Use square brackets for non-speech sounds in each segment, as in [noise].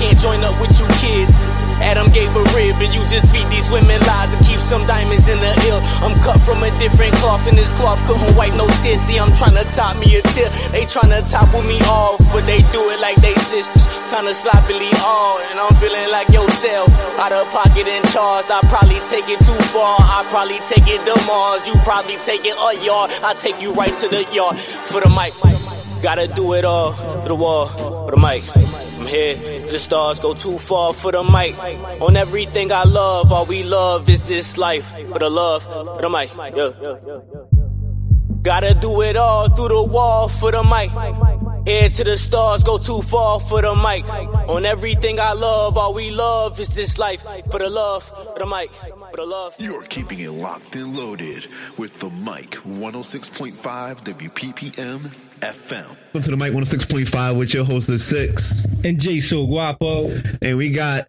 can't join up with you kids. Adam gave a rib, and you just feed these women lies and keep some diamonds in the ill. I'm cut from a different cloth, and this cloth couldn't wipe no tears. See, I'm trying to top me a tip. They trying to topple me off, but they do it like they sisters. Kinda sloppily all, and I'm feeling like yourself. Out of pocket and charged, I probably take it too far. I probably take it to Mars, you probably take it a yard. I take you right to the yard for the mic. Gotta do it all the wall, for the mic. Here the stars, go too far for the mic. On everything I love, all we love is this life. For the love, for the mic. Yeah. Gotta do it all through the wall for the mic. Head to the stars, go too far for the mic. On everything I love, all we love is this life. For the love, for the mic, for the love. You're keeping it locked and loaded with the mic 106.5 WPPM FM. Welcome to the mic 106.5 with your host, The Sixth. And Jay So Guapo. And we got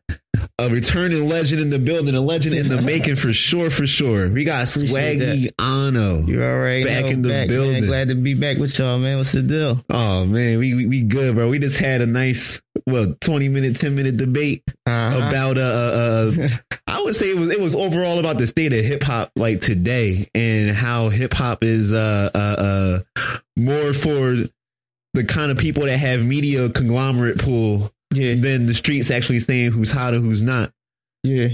a returning legend in the building, a legend in the [laughs] making for sure, for sure. We got Appreciate Swaggy Ano. You all right? Back in the back, building. Man. Glad to be back with y'all, man. What's the deal? Oh man, we, we we good, bro. We just had a nice, well, twenty minute, ten minute debate Uh-huh. about uh, uh, uh [laughs] I would say it was it was overall about the state of hip hop like today and how hip hop is uh uh uh more for the kind of people that have media conglomerate pool yeah, than the streets actually saying who's hot or who's not. yeah.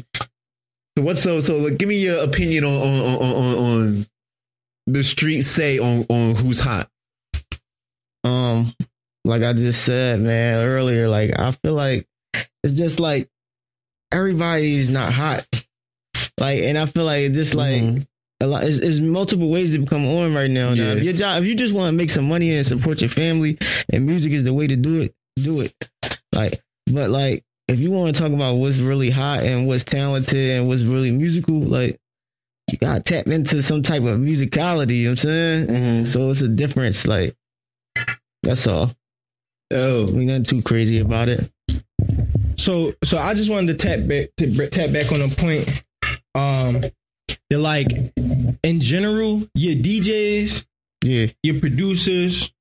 So what's so so? Like, give me your opinion on on on on, on the streets say on on who's hot. Um, like I just said, man, earlier, like I feel like it's just like everybody's not hot. Like, and I feel like it's just like Mhm. a lot. It's, there's multiple ways to become on right now. Now, if your job, if you just want to make some money and support your family, and music is the way to do it, do it. Like, but like, if you want to talk about what's really hot and what's talented and what's really musical, like, you gotta tap into some type of musicality. You know what I'm saying? So it's a difference. Like, that's all. Oh, We nothing too crazy about it. So so I just wanted to tap back to tap back on a point. Um that like in general, your DJs, Yeah, your producers,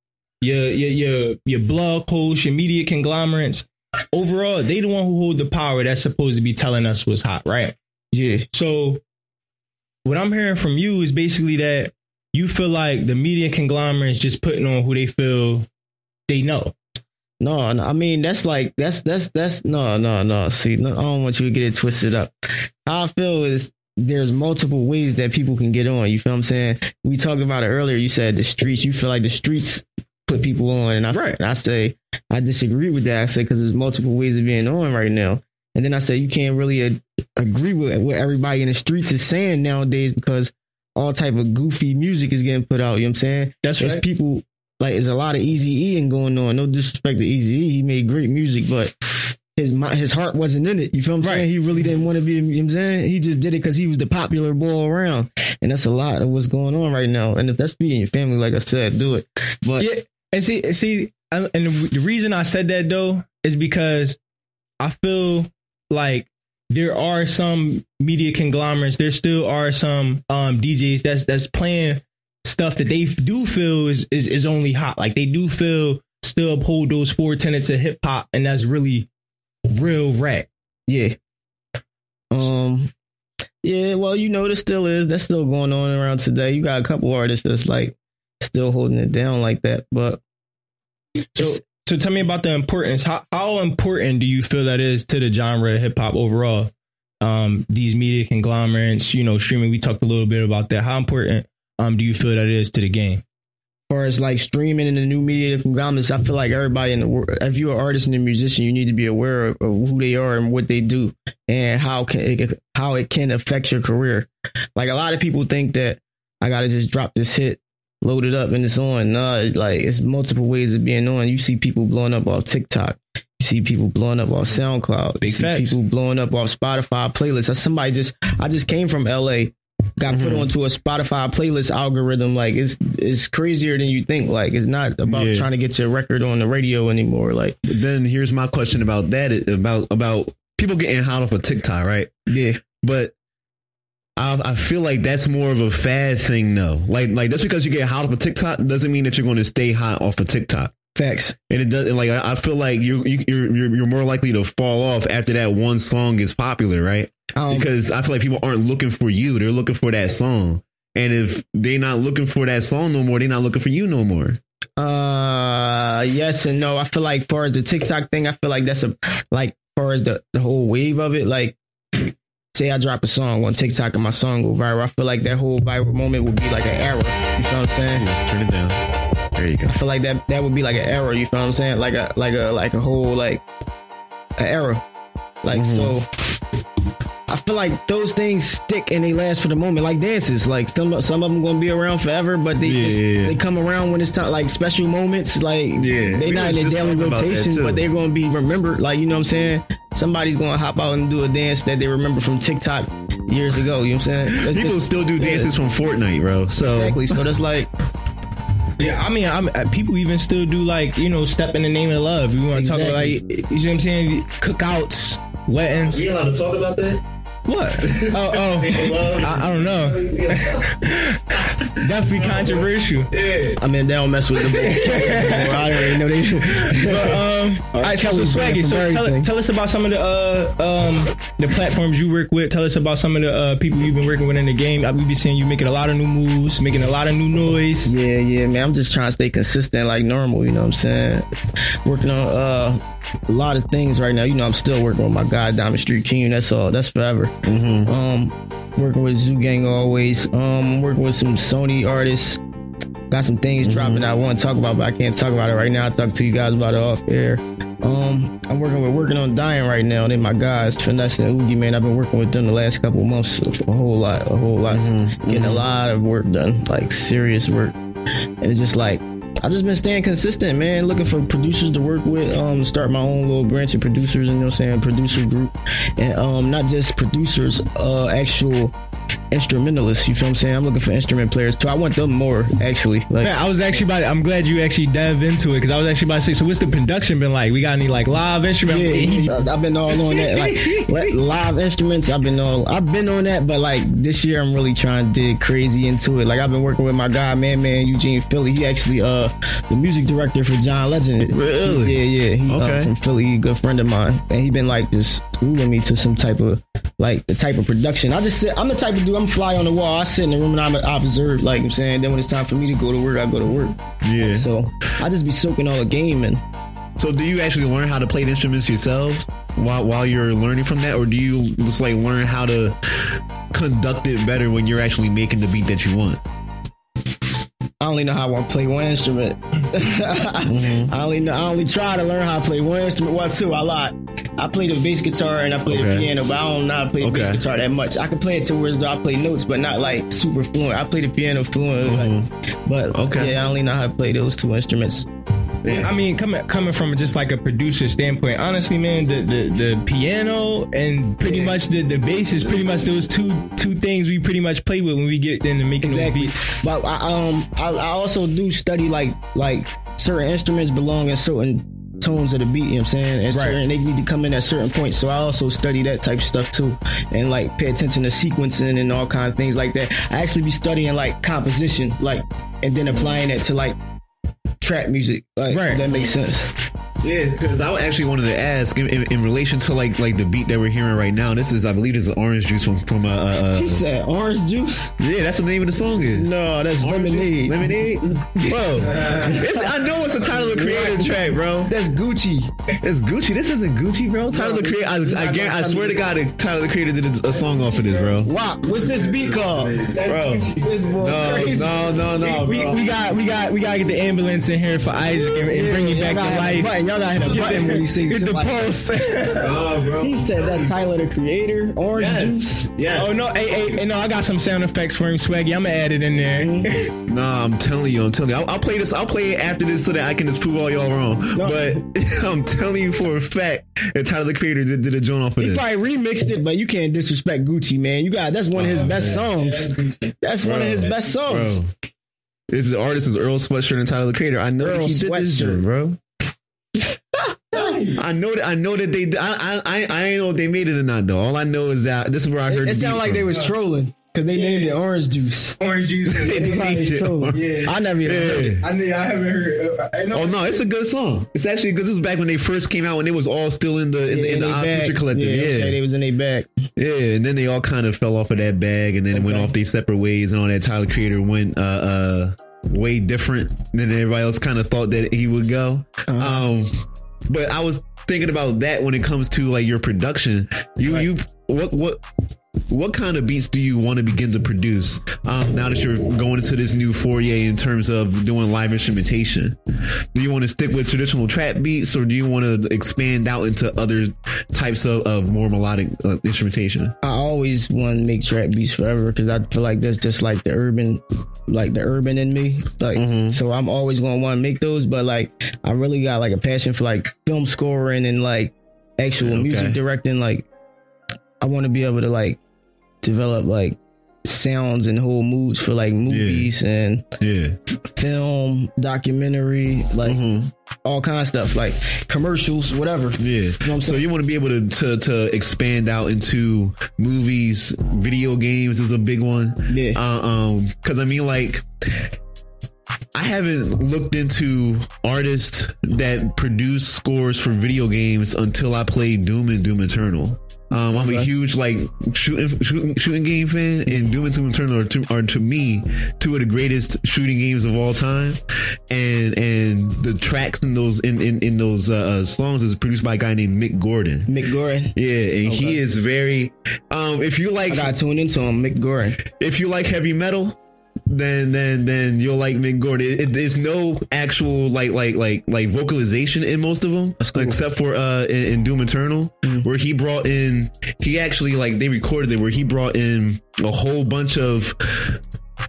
your your your your blog hosts, your media conglomerates, overall, they the one who hold the power that's supposed to be telling us what's hot, right? yeah, So what I'm hearing from you is basically that you feel like the media conglomerates just putting on who they feel they know. No, no, I mean that's like that's that's that's no no no. See, no, I don't want you to get it twisted up. How I feel is there's multiple ways that people can get on. You feel what I'm saying? We talked about it earlier. You said the streets. You feel like the streets put people on, and I Right. I say I disagree with that. I say because there's multiple ways of being on right now. And then I say you can't really uh, agree with what everybody in the streets is saying nowadays because all type of goofy music is getting put out. You know what I'm saying? That's It's right. people like there's a lot of Easy E going on. No disrespect to Easy E, he made great music, but his his heart wasn't in it. You feel what I'm Right. saying? He really didn't want to be. You know what I'm saying he just did it because he was the popular boy around, and that's a lot of what's going on right now. And if that's being your family, like I said, do it. But Yeah, and see, see, and the, reason I said that though is because I feel like there are some media conglomerates. There still are some um, DJs that's that's playing stuff that they do feel is, is is only hot. Like they do feel still uphold those four tenets of hip hop, and that's really real rap. yeah, um, yeah. Well, you know, there still is. That's still going on around today. You got a couple artists that's like still holding it down like that, but So, so tell me about the importance. How how important do you feel that is to the genre of hip hop overall? Um, these media conglomerates, you know, streaming. We talked a little bit about that. How important um do you feel that is to the game? As far as like streaming and the new media conglomerates, I feel like everybody in the world, if you're an artist and a musician, you need to be aware of, of who they are and what they do and how can it, how it can affect your career. Like a lot of people think that I gotta just drop this hit, load it up, and it's on. Nah, like it's multiple ways of being on. You see people blowing up off TikTok. You see people blowing up off SoundCloud. Big you see facts. people blowing up off Spotify playlists. Somebody just I just came from LA got put mm-hmm. onto a Spotify playlist algorithm. Like it's it's crazier than you think. Like it's not about Yeah. trying to get your record on the radio anymore. Like But then here's my question about that about about people getting hot off of TikTok, right? Yeah. But I, I feel like that's more of a fad thing, though. Like, like just because you get hot off of TikTok doesn't mean that you're going to stay hot off of TikTok. Facts. And it doesn't like I I feel like you you you're you're you're more likely to fall off after that one song is popular, right? Um, Because I feel like people aren't looking for you; they're looking for that song. And if they're not looking for that song no more, they're not looking for you no more. Uh, yes and no. I feel like, far as the TikTok thing, I feel like that's a like, far as the the whole wave of it. Like, say I drop a song on TikTok and my song go viral. I feel like that whole viral moment would be like an error. You feel what I'm saying? Turn it down. There you go. I feel like that that would be like an error. You feel what I'm saying? Like a like a like a whole like an error. Like mm-hmm. so. I feel like those things stick and they last for the moment, like dances. Like some some of them gonna be around forever, but they just Yeah. they come around when it's time, like special moments. Like Yeah. they We not in the daily talking about that, rotation, but they're gonna be remembered. Like you know what I'm saying? Somebody's gonna hop out and do a dance that they remember from TikTok years ago. You know what I'm saying? That's People just- still do dances from Fortnite, bro. So exactly. So that's like Yeah, I mean, I'm, uh, people even still do like you know, step in the name of love. You want to talk about like, you know what I'm saying? Cookouts, weddings. Are we allowed to talk about that? What? [laughs] Oh, oh, I, I don't know. Definitely controversial. I mean they don't mess with the ball. [laughs] I already know they. But um, all right, so, so Swaggy, so tell, tell us about some of the uh um the platforms you work with. Tell us about some of the uh, people you've been working with in the game. Uh, We be seeing you making a lot of new moves, making a lot of new noise. Yeah, yeah, man. I'm just trying to stay consistent like normal, you know what I'm saying? Working on uh a lot of things right now. You know, I'm still working with my guy Diamond Street King. That's all. That's forever. Um working with Zoo Gang always. Um working with some Sony artists. Got some things dropping I want to talk about, but I can't talk about it right now. I'll talk to you guys about it off air. Um, I'm working with working on Dying right now. They're my guys, Finesse and Oogie, man. I've been working with them the last couple of months, a whole lot, a whole lot, getting a lot of work done, like serious work. And it's just like I just been staying consistent, man. Looking for producers to work with, um, start my own little branch of producers, you know what I'm saying, producer group, and um, not just producers, uh, actual instrumentalists. You feel what I'm saying? I'm looking for instrument players too. I want them more actually. Like Man, I was actually about. I'm glad you actually dove into it because I was actually about to say. So, what's the production been like? We got any like live instrument? Yeah, I've been all on that, like [laughs] live instruments. I've been all, I've been on that, but like this year, I'm really trying to dig crazy into it. Like I've been working with my guy, man, man, Eugene Philly. He actually, uh, the music director for John Legend. Really? Yeah, yeah. He Okay. uh, from Philly, a good friend of mine, and he been like just schooling me to some type of like the type of production. I just sit. I'm the type of dude. I'm fly on the wall. I sit in the room and I'm observe. Like I'm saying. Then when it's time for me to go to work, I go to work. Yeah. So I just be soaking all the game and. So do you actually learn how to play the instruments yourselves while while you're learning from that, or do you just like learn how to conduct it better when you're actually making the beat that you want? I only know how to play one instrument. [laughs] Mm-hmm. I only know, I only try to learn how to play one instrument. Well, two, I lied. I play the bass guitar and I play the piano, but I don't know how to play the bass guitar that much. I can play it to where I play notes, but not like super fluent. I play the piano fluent, like, but Mm-hmm. Okay. yeah, I only know how to play those two instruments. I mean, coming coming from just like a producer standpoint, honestly, man, the the, the piano and pretty much the, the bass is pretty much those two two things we pretty much play with when we get into making Exactly. those beats. But I, um, I, I also do study like like certain instruments belong in certain tones of the beat. You know what I'm saying? And Right. certain they need to come in at certain points. So I also study that type of stuff too, and like pay attention to sequencing and all kind of things like that. I actually be studying like composition, like and then applying it to like trap music. Like Right. that makes sense. Yeah, because I actually wanted to ask in, in, in relation to like like the beat that we're hearing right now. This is, I believe, this is orange juice from from uh, uh, He uh said orange juice. yeah, that's what the name of the song is. No, that's Orange juice? lemonade. lemonade, bro. it's, I know it's the Tyler the Creator track, bro. That's Gucci. That's Gucci. This isn't Gucci, bro. Tyler the Creator. I, I, guarantee, I swear to God, the Tyler the Creator did a, a song off of this, bro. Wow, what's this beat called? Bro, This boy no, crazy. no, no, no, We, bro. we got we got we gotta get the ambulance in here for Isaac and, and bring Y'all back gotta to hit a life. Button. Y'all gotta hit a button when you say Get the like pulse. Oh, bro. He said that's Tyler the Creator. Orange juice. Yes. oh no, hey, hey, hey, no, I got some sound effects for him, Swaggy. I'm gonna add it in there. Mm-hmm. [laughs] Nah, I'm telling you, I'm telling you. I'll, I'll play this. I'll play it after this so that I can just prove all y'all wrong. No. But [laughs] I'm telling you for a fact that Tyler the Creator did, did a joint off of He this. probably remixed it, but you can't disrespect Gucci, man. You got that's one of his best songs. That's one of his best songs. Bro. It's the artist is Earl Sweatshirt and Tyler the Creator. I know Earl he did this Sweatshirt. joint, bro. Life. I know that I know that they. I I I I ain't know if they made it or not though. All I know is that this is where I heard. It, the sounded beat like they was trolling because they named it orange juice. Orange juice. They [laughs] They named it orange. Yeah. I never even heard it. I mean, I haven't heard. Uh, I. Oh no, it's a good song. It's actually good. This was back when they first came out when it was all still in the in, the in the Odd. Future Collective. Yeah, Yeah, okay, they was in their bag. yeah, and then they all kind of fell off of that bag, and then went off their separate ways, and all that. Tyler Creator went uh, uh way different than everybody else kind of thought that he would go. Uh-huh. Um, but I was thinking about that when it comes to like your production. You Right. you what what what kind of beats do you want to begin to produce um, now that you're going into this new foyer in terms of doing live instrumentation? Do you want to stick with traditional trap beats, or do you want to expand out into other types of, of more melodic uh, instrumentation? I always want to make trap beats forever because I feel like that's just like the urban, like the urban in me. Like, Mhm. so I'm always going to want to make those. But like, I really got like a passion for like film scoring and like actual Okay. music directing. Like, I want to be able to like develop like sounds and whole moods for like movies and Yeah, film, documentary, like Mhm. all kind of stuff, like commercials, whatever. yeah. what I'm So you want to be able to, to to expand out into movies, video games is a big one. Yeah. Uh, um, because I mean, like, I haven't looked into artists that produce scores for video games until I played Doom and Doom Eternal. Um, I'm a huge like shooting, shooting shooting game fan, and Doom and Doom Eternal are to, are to me two of the greatest shooting games of all time. And and the tracks in those in in, in those uh, uh, songs is produced by a guy named Mick Gordon. Mick Gordon. Yeah, and he is very. Um, if you like, I got tuned into him, Mick Gordon. if you like heavy metal, then then then you'll like Mick Gordon. It, it- there's no actual like like like like vocalization in most of them, That's cool. except for uh in, in Doom Eternal, Mhm. where he brought in he actually like they recorded it where he brought in a whole bunch of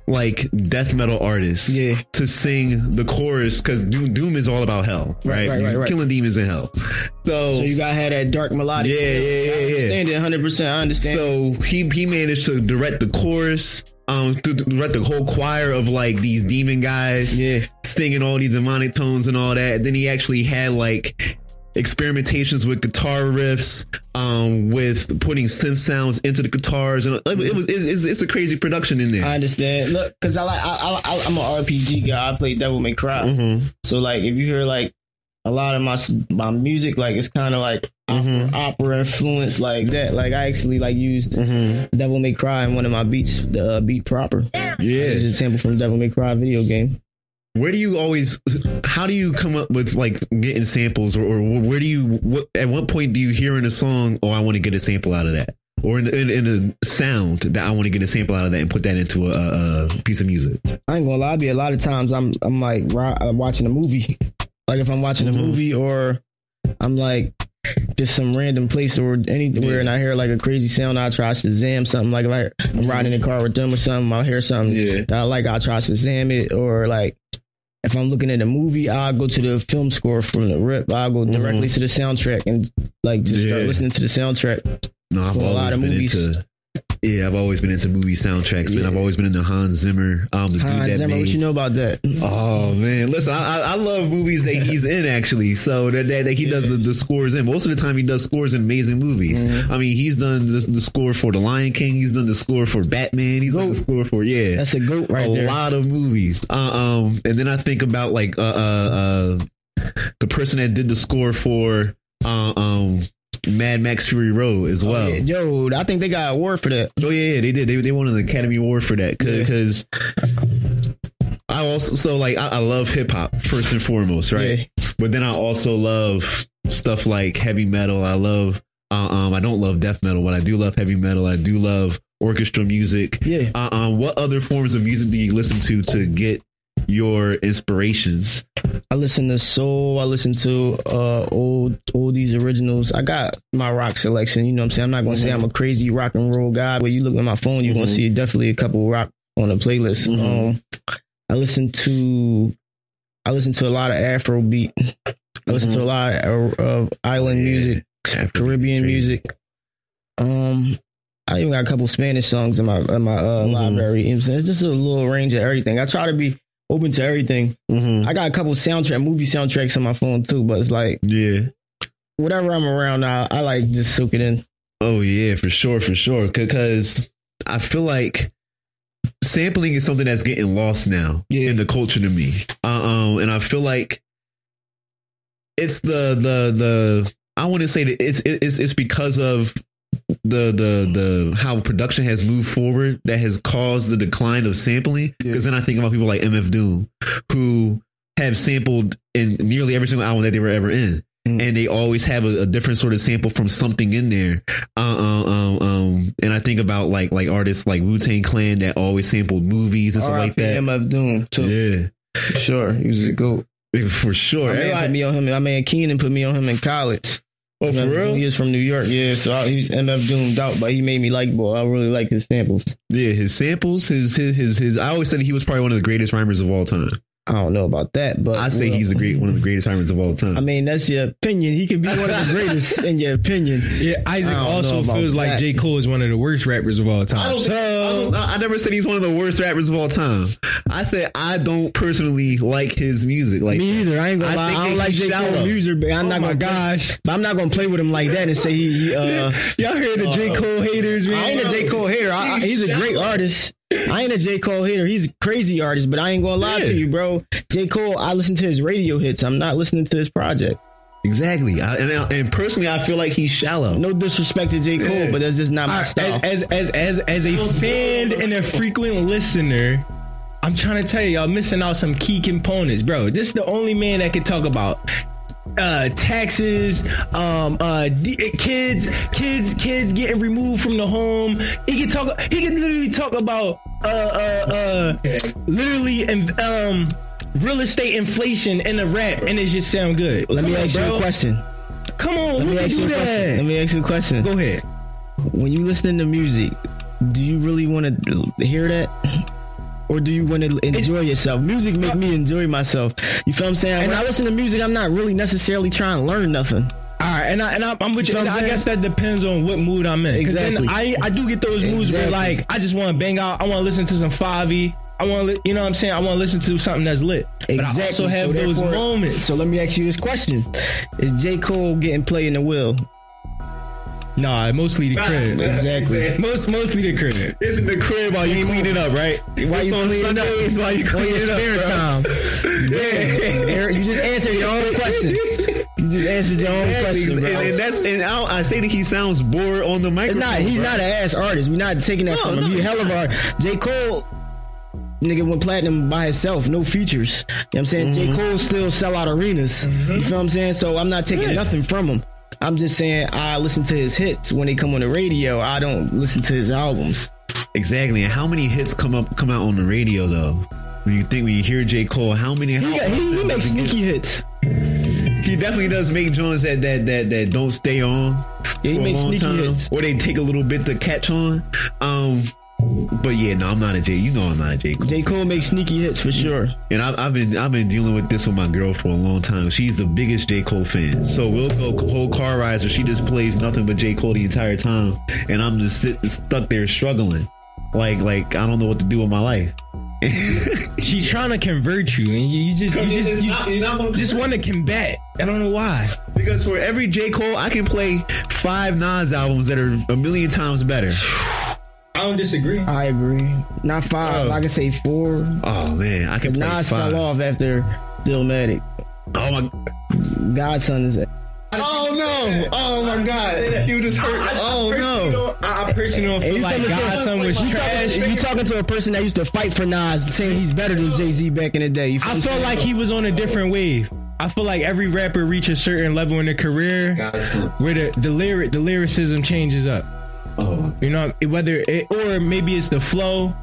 like death metal artists Yeah. to sing the chorus because Doom, Doom is all about hell, right? Right, right, right, right. Killing demons in hell. So, So you gotta have that dark melodic. Yeah, yeah, yeah, I yeah. understand it 100. percent I understand. So he he managed to direct the chorus, um, to to direct the whole choir of like these demon guys yeah, singing all these demonic tones and all that. Then he actually had like experimentations with guitar riffs, um, with putting synth sounds into the guitars, and it, was it's, it's, a crazy production in there. I understand. Look, because I like I, I I'm an RPG guy. I play Devil May Cry. Mhm. So like, if you hear like a lot of my my music, like it's kind of like Mhm. opera, opera influence, like that. Like I actually like used Mhm. Devil May Cry in one of my beats, the uh, beat proper. Yeah, It's a sample from Devil May Cry video game. Where do you always? How do you come up with like getting samples, or, or where do you? What at what point do you hear in a song? Oh, I want to get a sample out of that, or in, in, in a sound that I want to get a sample out of that and put that into a, a piece of music. I ain't gonna lie, be a lot of times I'm I'm like uh, watching a movie, like if I'm watching a Mhm. movie or I'm like just some random place or anywhere Yeah. and I hear like a crazy sound, I try to Shazam something. Like if I, I'm riding in the car with them or something, I'll hear something Yeah. that I like, I'll try to Shazam it. Or like if I'm looking at a movie, I'll go to the film score from the rip. I'll go directly to the soundtrack and like just start Mm-hmm. Listening to the soundtrack. No, I've For a lot of movies. into. Yeah, I've always been into movie soundtracks, man. Yeah. I've always been into Hans Zimmer. Um, the dude Hans Zimmer, made. what you know about that? Oh man, listen, I, I, love movies that he's in actually. So that that, that he does the, the scores in. Most of the time, he does scores in amazing movies. Mhm. I mean, he's done the, the score for The Lion King. He's done the score for Batman. He's done the score for yeah, That's a goat right a there. lot of movies. Uh, um, and then I think about like uh, uh, uh the person that did the score for uh, um Mad Max Fury Road as well. Oh, yeah. Yo, I think they got an award for that. Oh yeah, yeah, they did. They they won an Academy Award for that because I also so like I, I love hip hop first and foremost, right? But then I also love stuff like heavy metal. I love uh, um I don't love death metal, but I do love heavy metal. I do love orchestra music. Yeah. Uh, um, what other forms of music do you listen to to get your inspirations? I listen to soul. I listen to uh old oldies originals. I got my rock selection. You know what I'm saying? I'm not gonna say I'm a crazy rock and roll guy, but you look at my phone, you're Mhm. gonna see definitely a couple rock on the playlist. Mhm. Um, I listen to I listen to a lot of Afro beat. I listen to a lot of, of island Yeah. music, Afrobeat, Caribbean music. Um, I even got a couple Spanish songs in my in my uh, Mhm. library. You know what I'm saying? It's just a little range of everything. I try to be open to everything. Mm-hmm. I got a couple soundtrack movie soundtracks on my phone too, but it's like Yeah. whatever I'm around, I, I like just soak it in. Oh yeah, for sure, for sure. Because I feel like sampling is something that's getting lost now Yeah. in the culture to me. Uh, um, and I feel like it's the the the I want to say that it's it's it's because of the the the how production has moved forward that has caused the decline of sampling. Because then I think about people like MF Doom who have sampled in nearly every single album that they were ever in. Mm. And they always have a, a different sort of sample from something in there. Uh, um, um, um, and I think about like like artists like Wu Tang Clan that always sampled movies and stuff like R.I.P. that. MF Doom too. Yeah, sure, he was a goat. [laughs] for sure. My man put me on him. My man Keenan put me on him in college. Oh, for real? Doom, He is from New York, yeah. So I, he's MF doomed out, but he made me like boy. I really like his samples. Yeah, his samples, his his his his. I always said he was probably one of the greatest rhymers of all time. I don't know about that, but I say well, he's the great one of the greatest rhymers of all time. I mean, that's your opinion. He could be one of the greatest [laughs] in your opinion. Yeah, Isaac I don't know also about feels like that. J. Cole is one of the worst rappers of all time. I, So don't, I never said he's one of the worst rappers of all time. I said I don't personally like his music. Like Me either. I ain't gonna I lie. I don't like he's J. shallow. Cole music, but I'm oh not gonna. gosh, But I'm not gonna play with him like that and say he. he, Uh, [laughs] y'all heard the J. Cole haters, man? I ain't a J. Cole hater. I, I, he's a great artist. I ain't a J. Cole hater. He's a crazy artist, but I ain't gonna lie Yeah. to you, bro. J. Cole, I listen to his radio hits. I'm not listening to his project. exactly. I, and and personally, I feel like he's shallow. No disrespect to J. Cole, Yeah. but that's just not my All right, style. as, as as as a fan and a frequent listener, I'm trying to tell you, y'all missing out some key components, bro. This is the only man that can talk about uh taxes um uh d- kids kids kids getting removed from the home he can talk he can literally talk about uh uh uh literally and um real estate inflation in the rap and it just sound good Let me on, ask you a question. come on Let me ask you a question. Let me ask you a question. go ahead When you listening to music, do you really want to hear that? Or do you want to enjoy yourself? Music make uh, me enjoy myself. You feel what I'm saying? When I listen to music, I'm not really necessarily trying to learn nothing. All right, and I and I, I'm with you. You know I guess that depends on what mood I'm in. Exactly. Then I I do get those moods where like I just want to bang out. I want to listen to some Favi. I want to, you know what I'm saying. I want to listen to something that's lit. But I also have So those moments. So let me ask you this question: Is J. Cole getting played in the will? Nah, mostly the crib. Exactly. [laughs] Most mostly the crib. This is the crib while you clean it up, right? Why It's you on cleaning up? While you clean it up, spare time. [laughs] Eric, you just answered your own question. You just answered your own question, And, bro. and that's and I, I say that he sounds bored on the It's microphone. not. He's bro. not an ass artist. We're not taking that No, from him. no. He's a hell of a art. J. Cole, nigga, went platinum by himself, no features. You know what I'm saying? Mm-hmm. J. Cole still sell out arenas. You feel what I'm saying? So I'm not taking Yeah. nothing from him. I'm just saying I listen to his hits when they come on the radio. I don't listen to his albums. Exactly. And how many hits come up come out on the radio though? When you think when you hear J. Cole, how many how He, got, he, he makes sneaky hits. He definitely does make joints that that that that don't stay on. Yeah, he for a long sneaky time, hits. or they take a little bit to catch on. Um, but yeah, no, I'm not a J. You know, I'm not a J. Cole. J. Cole makes sneaky hits for sure. And I've, I've been I've been dealing with this with my girl for a long time. She's the biggest J Cole fan. So we'll go whole car rides where she just plays nothing but J Cole the entire time, and I'm just sit, stuck there struggling, like like I don't know what to do with my life. [laughs] She's trying to convert you, and you, you just you just you just want to combat. I don't know why. because for every J Cole, I can play five Nas albums that are a million times better. I don't disagree. I agree. Not five. Oh. I can say four. Oh man, I can play Nas five. fell off after Stillmatic. Oh my. God's Son is It. Oh no! Oh my God! You just hurt. Oh no! I, I personally don't feel you like talking to- God's Son was you trash. Talking, you talking to a person that used to fight for Nas, saying he's better than Jay Z back in the day. You feel I felt saying? like he was on a different wave. I feel like every rapper reaches a certain level in their career where the, the lyric the lyricism changes up. Oh, You know, whether it, or maybe it's the flow.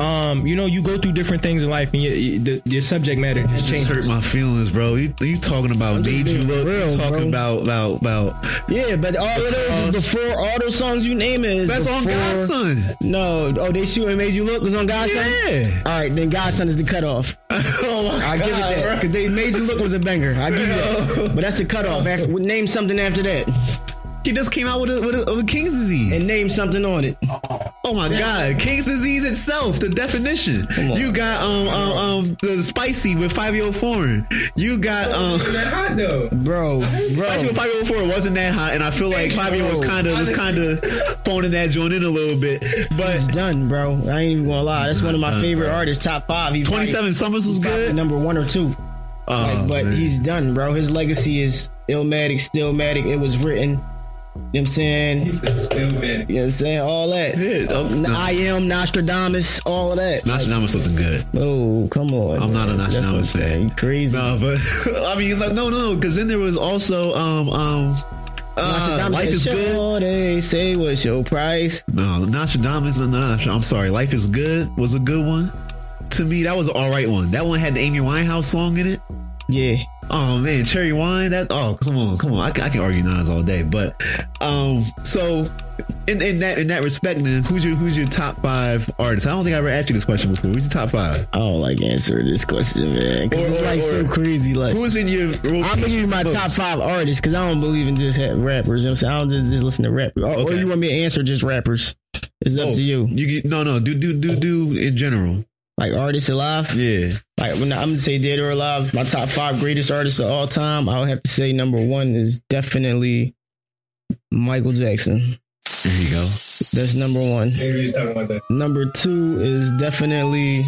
Um, you know, you go through different things in life, and your, your, your subject matter just just changes. hurt my feelings, bro. You, you talking about just made you look? real, you talking bro. about about about? yeah, but all of those is before all those songs you name it is That's on before- God's Son. No, oh, they shooting made you look was on God's Son. Yeah. All right, then God's Son is the cutoff. [laughs] oh my I give it that because they made you look was a banger. I give you that, [laughs] but that's the cutoff. After, name something after that, He just came out with a with a, with a King's disease. and name something on it. Oh my God, King's disease itself, the definition. You got um um, um the spicy with Fivio Foreign. You got um that hot though. bro, spicy with bro. Fivio Foreign wasn't that hot, and I feel like Fivio was kind of was kind of phoning that joint in a little bit. But He's done, bro. I ain't even gonna lie. That's one of my done, favorite bro. artists, top five. He twenty seven summers was good. number one or two. Oh, Like, but man. he's done, bro. His legacy is illmatic, stillmatic. It was written. You know what I'm saying? You Still man. know what I'm saying? All that. Yeah, oh, no. I am Nostradamus, all of that. Like, Nostradamus wasn't good. oh, come on. I'm not a man. That's- that's what I'm Nostradamus fan. saying. You crazy. No, but [laughs] I mean, like, no, no, no, because then there was also um um. Uh, Nostradamus life said, is good. "Sure, They say what's your price? No, Nostradamus. No, no, I'm sorry. Life is good was a good one. To me, that was an all right one. That one had the Amy Winehouse song in it. Yeah. Oh man, cherry wine. That oh come on, come on. I, can- I can organize all day, but um, so in, in that in that respect, then who's your who's your top five artists? I don't think I ever asked you this question before. Who's your top five? I don't like answering this question, man. Because Or- it's or- like so crazy. Like, Who's in your? I'm gonna give you my books? top five artists because I don't believe in just rappers. You know what I'm saying? I don't just, just listen to rappers. Or, or you want me to answer just rappers? It's up Oh, to you. You get- no no do do do do in general. Like artists alive. Yeah. Like when I'm gonna say dead or alive, my top five greatest artists of all time, I would have to say number one is definitely Michael Jackson. There you go. That's number one. Maybe we talking about that. Number two is definitely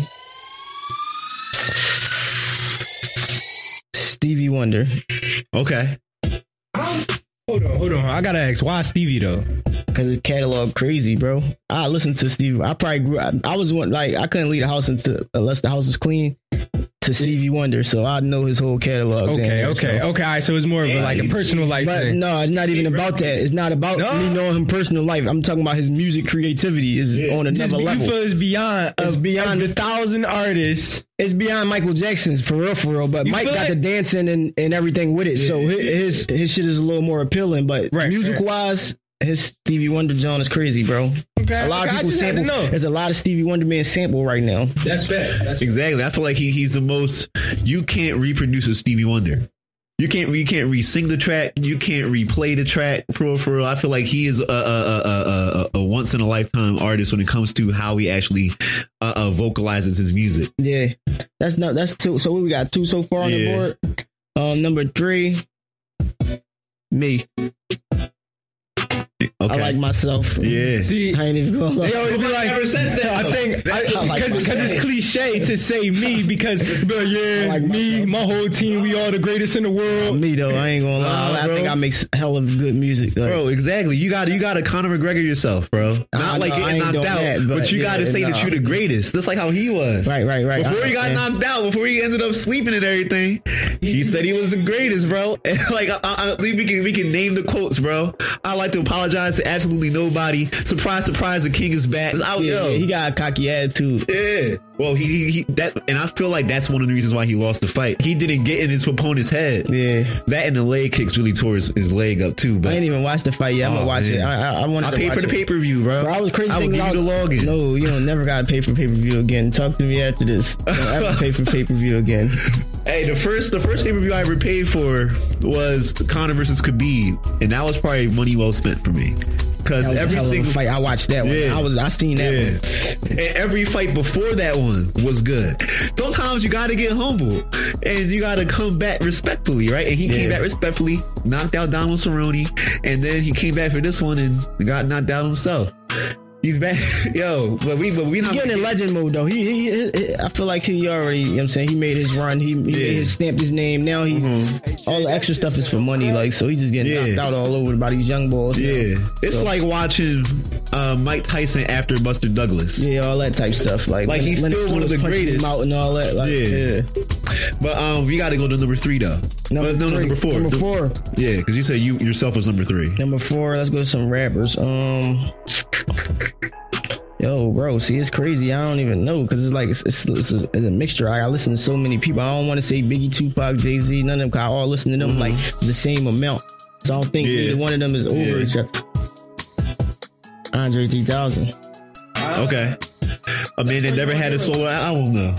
Stevie Wonder. Okay. Hold on, hold on. I gotta ask, why Stevie though? Cause his catalog crazy, bro. I listened to Stevie. I probably grew. I, I was one like I couldn't leave the house until unless the house was clean. To Stevie Wonder, so I know his whole catalog. Okay, damn, okay, so- okay. All right, so it's more of a, like a personal life But thing. no, it's not even about that. It's not about No. me knowing him personal life. I'm talking about his music creativity is on another Just, you level. feel it's beyond, uh, It's of, beyond- of the thousand artists. it's beyond Michael Jackson's for real, for real. But You Mike got it? the dancing and, and everything with it, so his, his his shit is a little more appealing. But Right, music wise, his Stevie Wonder John is crazy, bro. Okay, A lot okay, of I people just had to sample. know. There's a lot of Stevie Wonder being sampled right now. That's facts. That's Exactly. I feel like he, he's the most. You can't reproduce a Stevie Wonder. You can't. You can't re-sing the track. You can't replay the track. For real, for real. I feel like he is a, a, a, a, a, a once in a lifetime artist when it comes to how he actually uh, uh, vocalizes his music. Yeah, that's not that's two. So we got two so far on Yeah. the board. Um, number three, me. Okay. I like myself. yeah. See, I ain't even gonna lie. They always be like, Ever since then, I think That's how I like because it's cliche to say me because but yeah, like me, my whole team, we all the greatest in the world. me though. I ain't gonna lie. Nah, I think I make hell of good music. Like, Bro, exactly. You got to you got to Conor McGregor yourself, bro. Nah, Not like no, getting knocked out, that, but, but you yeah, got to say that you're the greatest. Just like how he was. Right, right, right. Before he got knocked out, before he ended up sleeping and everything, he said he was the greatest, bro. [laughs] And like, I, I, I- we can we can name the quotes, bro. I like to apologize to absolutely nobody. Surprise, surprise, the king is back. It's out, Yeah, yo. he got a cocky attitude. Yeah. Well, he, he, he that, and I feel like that's one of the reasons why he lost the fight. He didn't get in his opponent's head. Yeah, That and the leg kicks really tore his, his leg up too. But I ain't even watched the fight yet. I'm Oh, gonna watch it. man. I, I, I wanted I to paid watch for the pay per view, bro. Bro, I was crazy. I would give you the login. No, you don't never gotta pay for pay per view again. Talk to me after this. [laughs] Don't ever pay for pay per view again. Hey, the first the first pay per view I ever paid for was Conor versus Khabib, and that was probably money well spent for me. Was a every hell of a single fight. I watched that one. Yeah. I was I seen that yeah, one. and every fight before that one was good. Sometimes you got to get humble and you got to come back respectfully, right? And he Yeah. came back respectfully, knocked out Donald Cerrone, and then he came back for this one and got knocked out himself. He's back, [laughs] yo. But we, but we not. Getting in legend mode though. He, he, he- he- I feel like he already, you know what I'm saying? He made his run. He, he made Yeah. his stamped his name. Now he all the extra stuff is for money. Like so he just getting Yeah. knocked out all over by these young boys. now. Yeah, it's So- like watching uh, Mike Tyson after Buster Douglas. Yeah, all that type stuff. Like, Like, he's Lennox still one of the greatest. out and all that. Like, Yeah. yeah. But um, we got to go to number three though. Number Uh, no, no, number four. Number four. Yeah, because you said you yourself was number three. Number four. Let's go to some rappers. Um. Yo, bro, see, it's crazy. I don't even know because it's like it's, it's, it's, a, it's a mixture. I, I listen to so many people. I don't want to say Biggie, Tupac, Jay Z, none of them. 'cause I all listen to them like the same amount. So I don't think Yeah. either one of them is over Yeah. each other. Andre 3000. Okay, a man that never had a solo album though.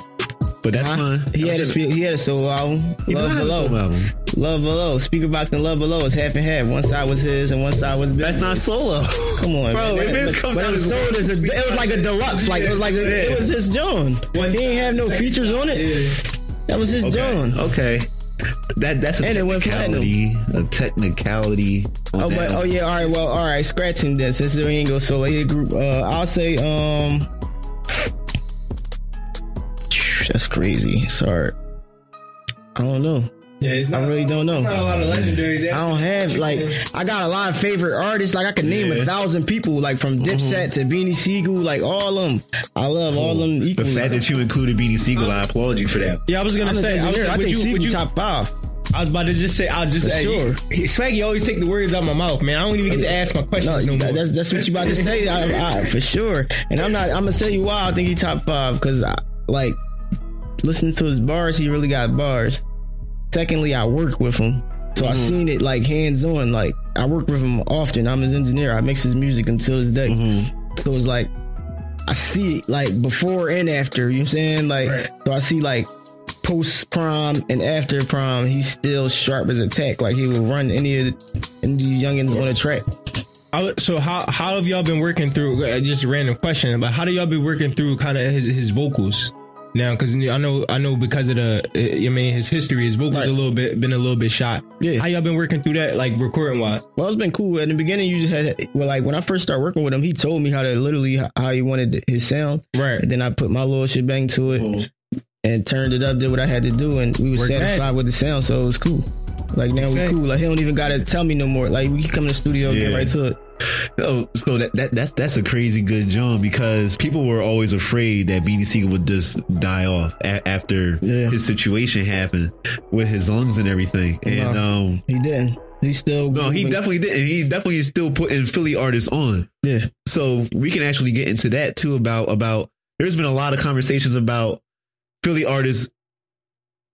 But that's Huh? fine. He had a spe- he had a solo album. He Love might have a Below. album. Love Below. Speakerboxxx and Love Below is half and half. One side was his and one side was That's not solo. Come on, Bro, man. But- comes but out it was as sold as a, it was like a deluxe. Like it was like a, it was his John. He didn't have no features on it. That was his John. Okay. That that's a And technicality. A technicality. Oh, but oh yeah, all right. Well, all right. Scratching this since we ain't go solo. He group. Uh, I'll say um. That's crazy. Sorry. I don't know. Yeah, it's I really don't know. It's not a lot of legendaries. I don't have like I got a lot of favorite artists. Like I could name a thousand people, like from Dipset to Beanie Sigel, like all of them. I love all of oh. them the fact that you included Beanie Sigel, I applaud you for that. Yeah, I was gonna I'm say. a I, was, engineer. I would think you, Sigel would you, top five. I was about to just say. I was just For hey, sure. he- Swaggy always take the words out of my mouth, man. I don't even get to ask my questions no, that- more. that's that's what you about to say. I, I, for sure. And I'm not. I'm gonna tell you why I think he top five because like listening to his bars, he really got bars. Secondly, I work with him, so I seen it like hands on. Like I work with him often. I'm his engineer. I mix his music until this day. So it's like I see it like before and after. You know what I'm saying? Like Right. so I see like post prom and after prom, he's still sharp as a tack. Like he will run any of the, any of these youngins on a track. I so how how have y'all been working through? uh, Just a random question, but how do y'all be working through kind of his his vocals now? Because I know I know because of the uh, I mean his history, his vocals Right. a little bit been a little bit shot. Yeah. How y'all been working through that, like recording wise? Well, it's been cool. In the beginning, you just had well, like when I first started working with him, he told me how to literally how he wanted his sound, Right. and then I put my little shit bang to it and turned it up, did what I had to do, and we were satisfied with the sound, so it was cool. Like now Okay. we cool. Like he don't even gotta tell me no more. Like we can come in the studio, and get right to it. So, so that, that that's that's a crazy good John because people were always afraid that Beanie Sigel would just die off a- after Yeah. his situation happened with his lungs and everything. And No. um, He didn't. He still no, he moving. definitely didn't. He definitely is still putting Philly artists on. yeah. So we can actually get into that too about about. There's been a lot of conversations about Philly artists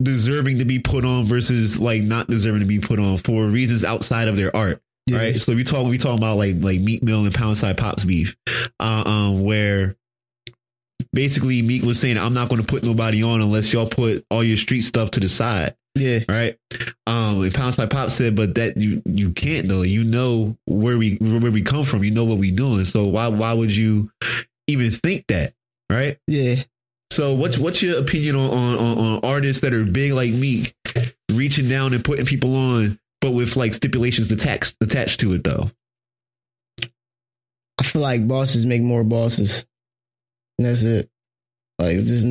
deserving to be put on versus like not deserving to be put on for reasons outside of their art. Yeah. Right. So we talk we talking about like like Meek Mill and Poundside Pops beef, uh, um, where basically Meek was saying, "I'm not going to put nobody on unless y'all put all your street stuff to the side." Yeah. Right. Um, and Pound Side Pop said, "But that you you can't though. You know where we where we come from. You know what we doing. So why why would you even think that? Right." Yeah. So what's what's your opinion on, on on artists that are big like Meek, reaching down and putting people on, but with like stipulations attached attached to it though? I feel like bosses make more bosses. That's it. Like just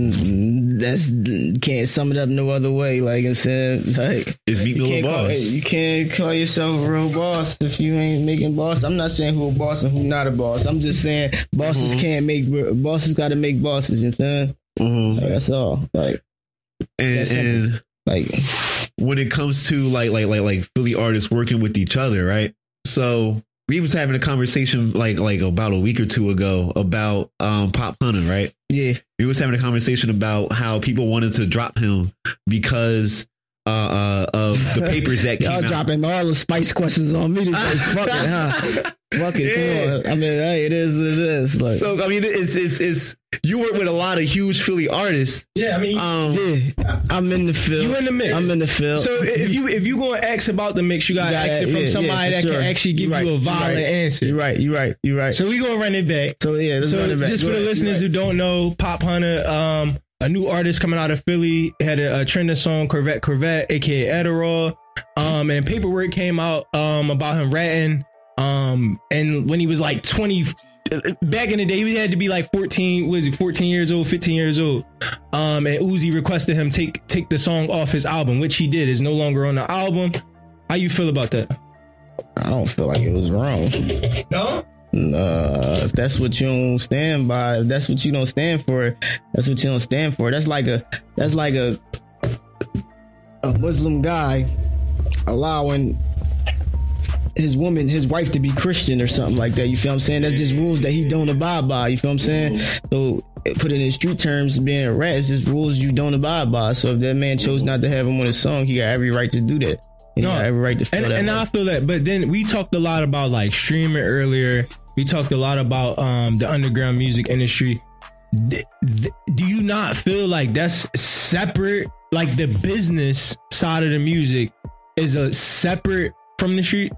that's can't sum it up no other way. Like I'm saying, like Is Meek you Mill a can't, call, boss? you can't call yourself a real boss if you ain't making boss. I'm not saying who a boss and who not a boss. I'm just saying bosses Mm-hmm. can't make bosses. Got to make bosses. You know what I'm saying? Mhm. Like, that's all. Like And and like when it comes to like like like like Philly artists working with each other, right? So we was having a conversation like like about a week or two ago about um Popp Hunna, right? yeah, we was having a conversation about how people wanted to drop him because uh, uh of the [laughs] papers that came y'all out. dropping all the spice questions on me. Like, fuck it, huh? [laughs] Fuck it. Yeah. Come on. I mean, hey, it is what it is. Like, So I mean, it's it's it's you work with a lot of huge Philly artists. Yeah, I mean, Um, yeah, I'm in the field. You in the mix. I'm in the field. so if you if you gonna ask about the mix, you gotta, You gotta- ask it from yeah, somebody yeah, that for can actually give You right, you a you valid right. answer. You're right. You're right. You're right. So we gonna run it back. So yeah, let's So run it back. just for You're the listeners you're who don't know, Popp Hunna, um, a new artist coming out of Philly, had a, a trending song, Corvette Corvette, aka Adderall. Um, and paperwork came out um about him ratting. Um, and when he was like 20, back in the day, he had to be like 14, was he 14 years old, 15 years old. Um, and Uzi requested him take take the song off his album, which he did. Is no longer on the album. How you feel about that? I don't feel like it was wrong. No. Uh, if that's what you don't stand by, if that's what you don't stand for, that's what you don't stand for. That's like a that's like a a Muslim guy allowing his woman, his wife to be Christian or something like that. You feel what I'm saying? That's just rules that he don't abide by. You feel what I'm saying? So put it in street terms, being a rat is just rules you don't abide by. So if that man chose not to have him on his song, he got every right to do that. He No. got every right to feel and, that. and way. I feel that. But then we talked a lot about like streaming earlier. We talked a lot about um, the underground music industry. D- th- do you not feel like that's separate, like the business side of the music is a separate from the street?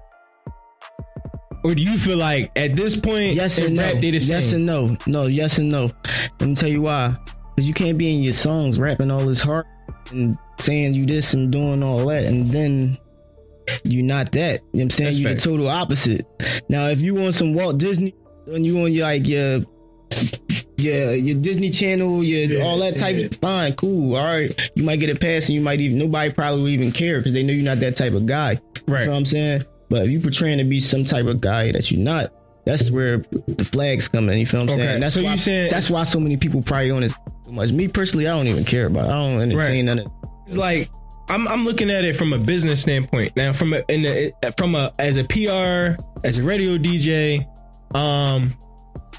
Or do you feel like at this point, Yes and no. rap, they the Yes and no. No, yes and no. Let me tell you why. Because you can't be in your songs rapping all this hard and saying you this and doing all that, and then you're not that. You know what I'm saying? That's You're facts. the total opposite. Now, if you want some Walt Disney and you on your like your yeah, your Disney Channel, your all that type. Fine, cool, all right. You might get a pass, and you might even nobody probably will even care because they know you're not that type of guy. You Right. know what I'm saying? But if you're portraying to be some type of guy that you're not, that's where the flags come in. You feel what I'm Okay, saying? That's so why you saying- that's why so many people probably on this so much. Me personally, I don't even care about. It. I don't entertain none of. It's like I'm I'm looking at it from a business standpoint. Now, from a in a, from a as a PR as a radio DJ, um,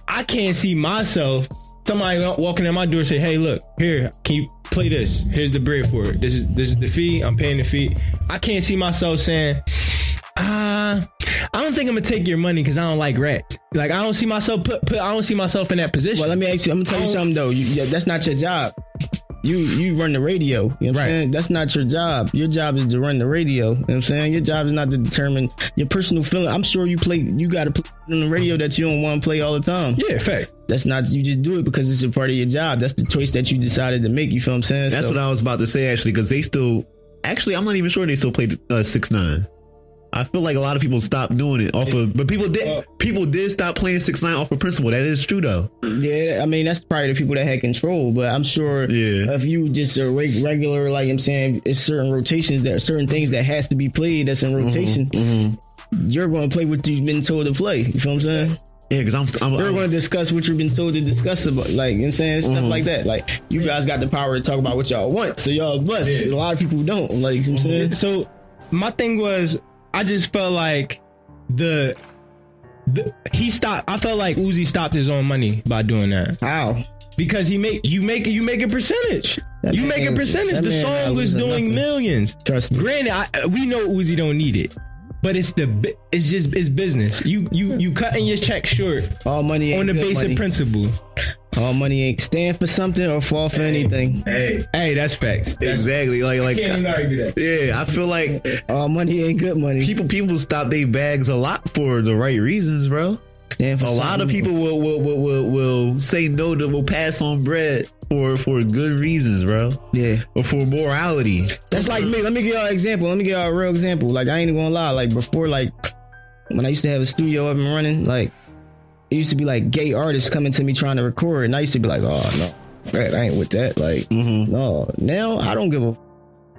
I can't see myself. Somebody walking in my door say, "Hey, look here, can you play this? Here's the bread for it. This is this is the fee. I'm paying the fee." I can't see myself saying, "Ah, I don't think I'm gonna take your money because I don't like rats. Like I don't see myself put put. I don't see myself in that position." Well, let me ask you. I'm gonna tell you something though. You, yeah, that's not your job. You you run the radio. You know what I'm saying? That's not your job. Your job is to run the radio. You know what I'm saying? Your job is not to determine your personal feeling. I'm sure you play. You got to play on the radio that you don't want to play all the time. yeah, fact. That's not. You just do it because it's a part of your job. That's the choice that you decided to make. You feel what I'm saying? That's So- what I was about to say actually, because they still actually I'm not even sure they still play uh, six nine. I feel like a lot of people stopped doing it off of, but people did Uh, people did stop playing six nine off of principle. That is true though. Yeah, I mean that's probably the people that had control, but I'm sure Yeah. if you just a regular, like I'm saying, it's certain rotations that certain things that has to be played that's in mm-hmm, rotation. Mm-hmm. You're going to play what you've been told to play. You feel what I'm saying? Yeah, because I'm, I'm, You're going to discuss what you've been told to discuss about, like you know what I'm saying, stuff mm-hmm. like that. Like you guys got the power to talk about what y'all want, so y'all blessed. A lot of people don't. Like you know what I'm saying. So my thing was, I just felt like the, the he stopped. I felt like Uzi stopped his own money by doing that How? because he make you make you make a percentage. That you man- make a percentage. The song was doing nothing. millions. Trust me. Granted, I, we know Uzi don't need it, but it's the it's just it's business. You you you cutting your check short All money on the basic money. principle. All money ain't stand for something or fall for anything. hey, Hey, that's facts. That's, exactly like like Can't even argue that. yeah. I feel like All money ain't good money. people people stop their bags a lot for the right reasons, bro. Stand for A lot of people will will, will will will say no to will pass on bread for for good reasons, bro, Yeah. or for morality. That's like me. Let me give y'all an example. Let me give y'all a real example. Like I ain't even gonna lie. Like before, like when I used to have a studio up and running, like it used to be like gay artists coming to me trying to record, and I used to be like, oh no, man, I ain't with that. Like Mm-hmm. no. Now I don't give a.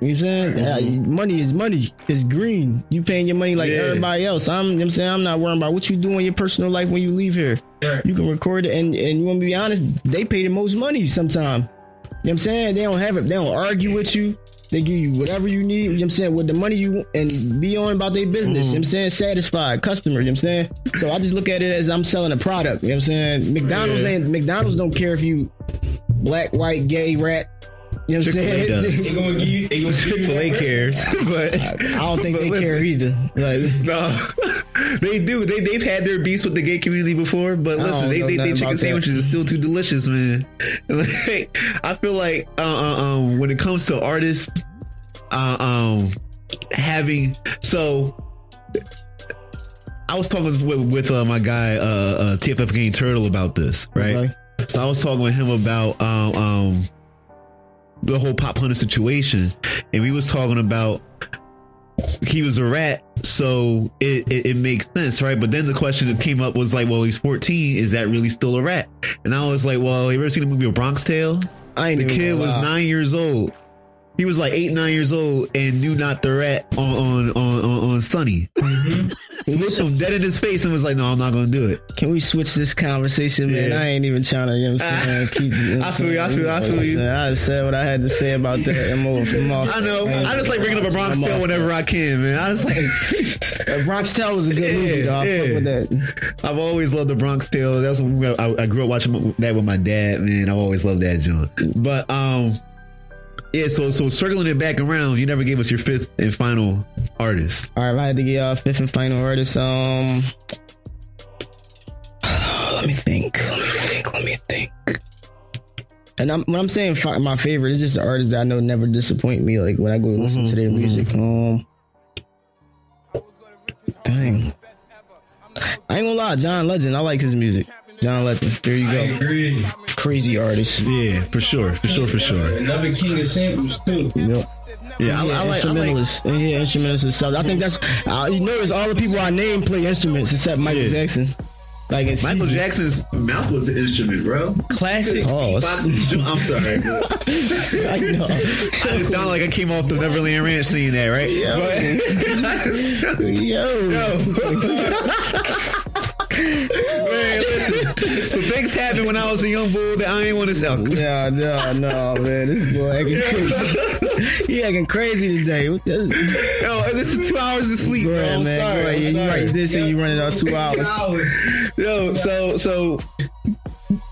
You know what I'm saying? Uh, money is money. It's green. You paying your money like Yeah. everybody else. I'm, you know what I'm saying I'm not worrying about what you do in your personal life when you leave here. Right. You can record it, and and you want to be honest, they pay the most money sometimes. You know what I'm saying? They don't have it. They don't argue with you. They give you whatever you need. You know what I'm saying? With the money you and be on about their business. You know mm-hmm. what I'm saying? Satisfied customer. You know what I'm saying? So I just look at it as I'm selling a product. You know what I'm saying? McDonald's Yeah. ain't McDonald's don't care if you black, white, gay, rat. You know what I'm Chick-fil-A does. They gonna give you. They gonna Chick Fil A that cares, [laughs] but I don't think but they listen, care either. Like [laughs] No, they do. They they've had their beefs with the gay community before, but I listen, they they, they chicken sandwiches are still too delicious, man. [laughs] Like, I feel like uh, uh, um, when it comes to artists, uh, um, having so. I was talking with, with uh, my guy uh, uh, TFF Game Turtle about this, right? Okay. So I was talking with him about um, um, the whole Popp Hunna situation, and we was talking about he was a rat, so it, it, it makes sense, right? But then the question that came up was like, well, he's 14, is that really still a rat? And I was like, well, you ever seen the movie A Bronx Tale? I ain't The kid was nine years old. He was like eight, nine years old, and knew not the rat on on on on, on Sonny. He looked him dead in his face and was like, "No, I'm not gonna do it." Can we switch this conversation, man? Yeah. I ain't even trying to, you know what I'm saying? Keep, you know [laughs] I feel you, I feel you, I feel you. I said what I had to say about that. I'm off, I'm off. I know. I just like bringing up a Bronx Tale whenever I can, man. I just like. [laughs] Uh, Bronx Tale was a good movie, Yeah. I fuck with that. I've always loved the Bronx Tale. That's I, I grew up watching that with my dad. Man, I've always loved that John. But um, yeah. So so circling it back around, you never gave us your fifth and final artist. All right, I had to get y'all fifth and final artist, um, [sighs] let me think. Let me think. Let me think. And I'm, when I'm saying fi- my favorite, it's just an artist that I know never disappoint me. Like when I go listen to their music. Um, Dang. I ain't gonna lie, John Legend. I like his music. John Legend. There you I go. agree. Crazy artist. Yeah, for sure, for sure, for sure. Another king of samples too. Yep. Yeah, I, yeah, I like. I like instrumentalists. yeah, instrumentalists itself. I think that's. Uh, you notice all the people I name play instruments except Michael Yeah. Jackson. Like in Michael CD. Jackson's mouth was an instrument, bro. Classic. Oh, I'm sorry. [laughs] I know. It sounded like I came off the Neverland Ranch saying that, right? [laughs] [laughs] Man, listen. So things happened when I was a young bull that I ain't want to sell. Yeah, no, no, man. This boy acting crazy. he acting crazy today. Yo, this is two hours of sleep, Go bro. man. sorry. Yeah, you sorry. write this and you run it out two hours. Yo, so so.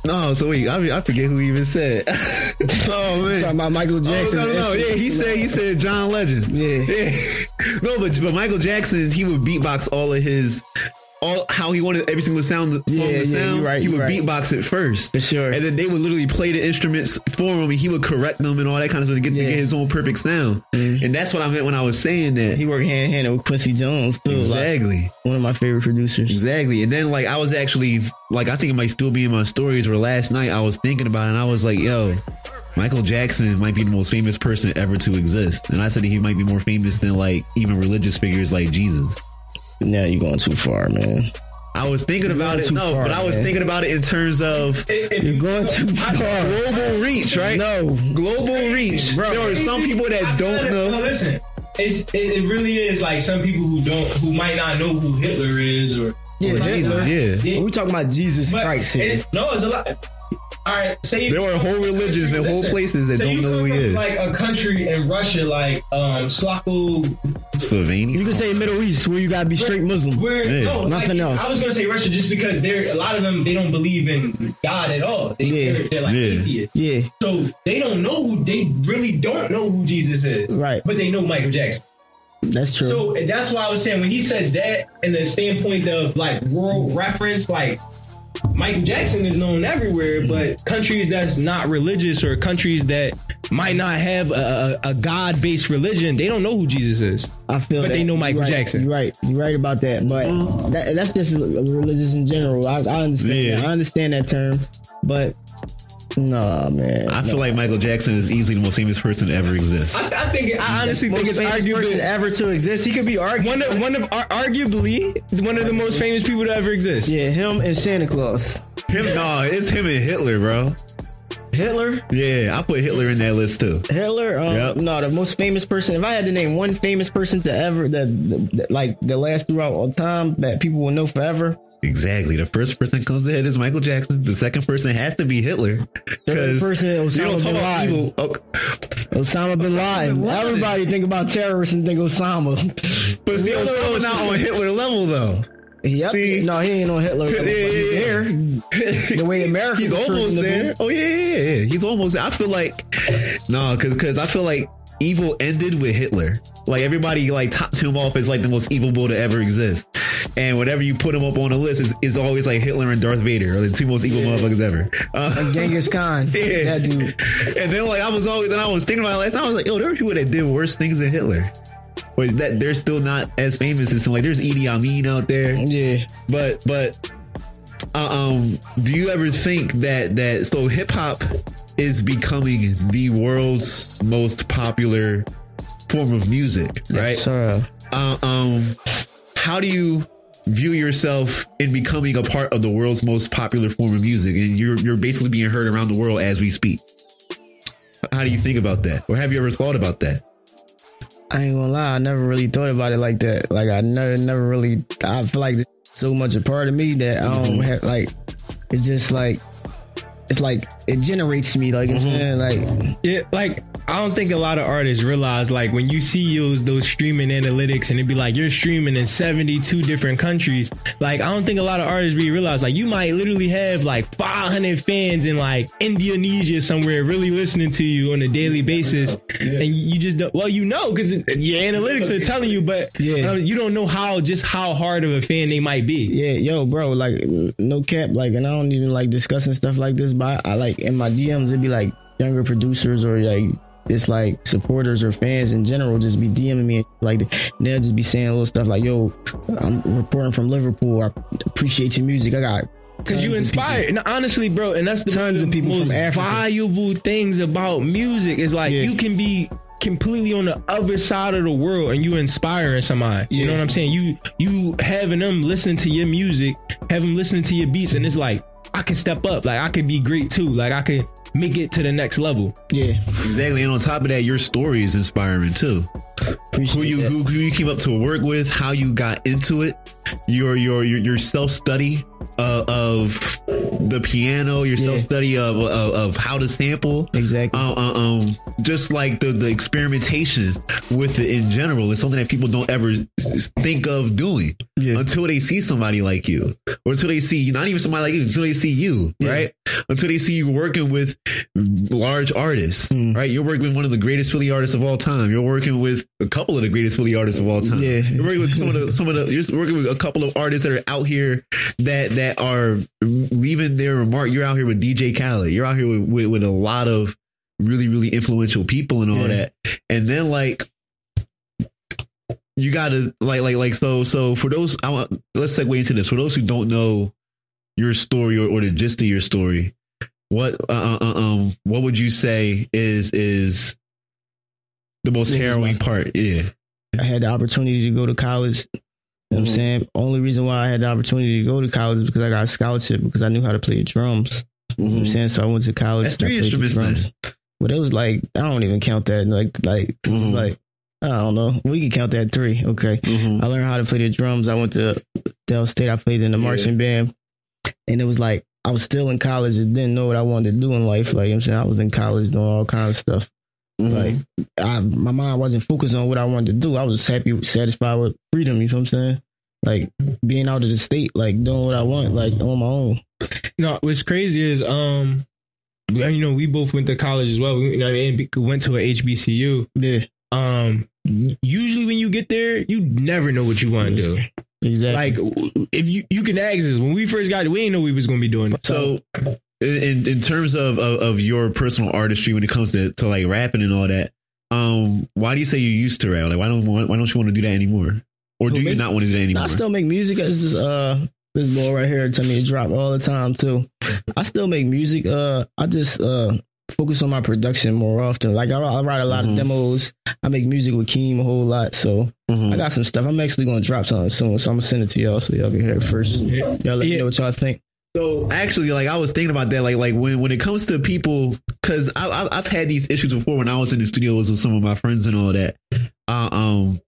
No, so wait, I, I forget who even said. [laughs] oh man, Talking about Michael Oh, Jackson. no, no, no. Yeah, he said he said John Legend. Yeah. yeah. [laughs] No, but but Michael Jackson, he would beatbox all of his all how he wanted every single sound song Yeah, yeah, to sound. right, he would right. beatbox it first. For sure. And then they would literally play the instruments for him and he would correct them and all that kind of stuff to get, Yeah. Mm-hmm. get his own perfect sound. And that's what I meant when I was saying that. He worked hand in hand with Quincy Jones too. Like, Exactly. one of my favorite producers. Exactly. And then like I was actually like I think it might still be in my stories where last night I was thinking about it and I was like, yo, Michael Jackson might be the most famous person ever to exist. And I said he might be more famous than like even religious figures like Jesus. Now you're going too far, man. I was thinking about it. No, far, but I was man. thinking about it in terms of [laughs] You're going too far. global reach, right? No. Global reach. Bro. there are some people that don't No, know. listen. It's, it, it really is like some people who don't, who might not know who Hitler is, or Yeah, Hitler. Jesus, yeah. But we talking about Jesus but Christ here. it- no, it's a lot. All right, say There are whole religions and whole places that don't you know come who he from, is. Like a country in Russia, like um, Slako, Slovenia. You can say Middle East where you gotta be straight Muslim. Where Yeah. no, Nothing like, else. I was gonna say Russia just because they're a lot of them they don't believe in God at all. They, Yeah. they're, they're like Yeah. atheists. Yeah, So they don't know who they really don't know who Jesus is. Right. But they know Michael Jackson. that's true. So that's why I was saying when he said that in the standpoint of like world reference, like Michael Jackson is known everywhere, but countries that's not religious or countries that might not have a, a, a God based religion, they don't know who Jesus is. I feel but that. they know Michael You're right. Jackson. You're right. You're right about that. But that, that's just religious in general. I, I understand. Yeah. That. I understand that term, but nah, man. I feel like Michael Jackson is easily the most famous person to ever exist. I, I think I honestly most think it's famous person arguably ever to exist. He could be argued. one of one of ar- arguably one of the most famous people to ever exist. Yeah, him and Santa Claus. Him, no, it's him and Hitler, bro. Hitler. Yeah, I put Hitler in that list too. Hitler, um, Yep. no, the most famous person. If I had to name one famous person to ever that, that, that- like the last throughout all time that people will know forever, Exactly. The first person that comes ahead is Michael Jackson. The second person has to be Hitler. Third person, you Osama don't talk bin about Laden. evil. Oh, Osama bin Laden. Laden. Everybody think about terrorists and think Osama. but see, We all know Osama's not Osama. on Hitler level though. Yep. See? no, he ain't on Hitler. [laughs] Yeah, yeah, he's yeah. there. The way America [laughs] He's almost there. Oh yeah, yeah, yeah, yeah. He's almost. There. I feel like no, because because I feel like evil ended with Hitler. Like everybody like topped him off as like the most evil bull to ever exist. And whenever you put him up on a list, is is always like Hitler and Darth Vader are the two most evil motherfuckers ever. Uh, Genghis Khan. [laughs] Yeah. That dude. and then like I was always then I was thinking about it last time. I was like, yo, there were people that did worse things than Hitler. But that they're still not as famous as some like there's Idi Amin out there. Yeah. But but uh, um do you ever think that that so hip hop is becoming the world's most popular form of music, right? So, uh, um how do you view yourself in becoming a part of the world's most popular form of music and you're you're basically being heard around the world as we speak how do you think about that or have you ever thought about that I ain't gonna lie, I never really thought about it like that. Like I never, never really. I feel like so much a part of me that I don't have like. It's just like, it's like it generates me. Like it's like Yeah, like I don't think a lot of artists realize like when you see those those streaming analytics and it'd be like you're streaming in 72 different countries. Like I don't think a lot of artists really realize like you might literally have like 500 fans in like Indonesia somewhere really listening to you on a daily basis, and you just don't, well you know because your analytics are telling you, but Yeah. uh, you don't know how just how hard of a fan they might be. Yeah, yo, bro, like no cap, like, and I don't even like discussing stuff like this, but I, like in my DMs it'd be like younger producers or like it's like supporters or fans in general just be DMing me like they'll just be saying little stuff like, "Yo, I'm reporting from Liverpool. I appreciate your music. I got." Because you tons of people- inspire, and honestly, bro, and that's the Tons of people most from Africa. valuable things about music is like Yeah. you can be completely on the other side of the world and you inspiring somebody. You know what I'm saying? You you having them listen to your music, have them listening to your beats, and it's like I can step up, like I could be great too, like I could make it to the next level. Yeah, Exactly. And on top of that, your story is inspiring too. appreciate Who you who, who you came up to work with, how you got into it, your your your, your self study uh, of the piano, your Yeah. self study of, of of how to sample. exactly. Uh, uh, um, just like the the experimentation with it in general is something that people don't ever s- think of doing Yeah. until they see somebody like you, or until they see not even somebody like you, until they see you, Yeah. right? Until they see you working with large artists, Mm. right? You're working with one of the greatest Philly artists of all time. You're working with a couple of the greatest Philly artists of all time. Yeah. You're working with some of the some of the. You're working with a couple of artists that are out here that that are leaving their remark. You're out here with DJ Khaled. You're out here with with, with a lot of really really influential people and all Yeah. that. And then like you gotta like like like so so for those I want let's segue into this for those who don't know your story or, or the gist of your story what uh, uh, um what would you say is is the most harrowing part yeah I had the opportunity to go to college. You know what. I'm saying? Only reason why I had the opportunity to go to college is because I got a scholarship because I knew how to play drums. You know I'm saying? So I went to college. That's three instruments drums. But it was like I don't even count that. Like like Mhm. like I don't know. We can count that three. Okay. I learned how to play the drums. I went to Del State. I played in the Yeah. marching band. And it was like I was still in college and didn't know what I wanted to do in life. Like you know what I'm saying, I was in college doing all kinds of stuff. Like I, my mind wasn't focused on what I wanted to do. I was happy, satisfied with freedom. You know what I'm saying? Like being out of the state, like doing what I want, like on my own. No, what's crazy is um, you know, we both went to college as well. We, you know, mean, went to a HBCU. Yeah, Um, usually when you get there, you never know what you want to do. exactly. Like if you you can ask us when we first got we didn't know we was gonna be doing. it. so in in terms of, of of your personal artistry when it comes to to like rapping and all that um why do you say you used to rap like why don't why, why don't you want to do that anymore or do Who, you not want to do that anymore I still make music. It's just uh this boy right here tell me to drop all the time too. I still make music. Uh, I just uh focus on my production more often. Like I, I write a lot Mhm. of demos. I make music with Keem a whole lot. So Mhm. I got some stuff. I'm actually gonna drop something soon. So I'm gonna send it to y'all so y'all can hear it first. Y'all let me know what y'all think. So actually, like I was thinking about that, like like when when it comes to people, because I, I I've had these issues before when I was in the studios with some of my friends and all that. Uh, um,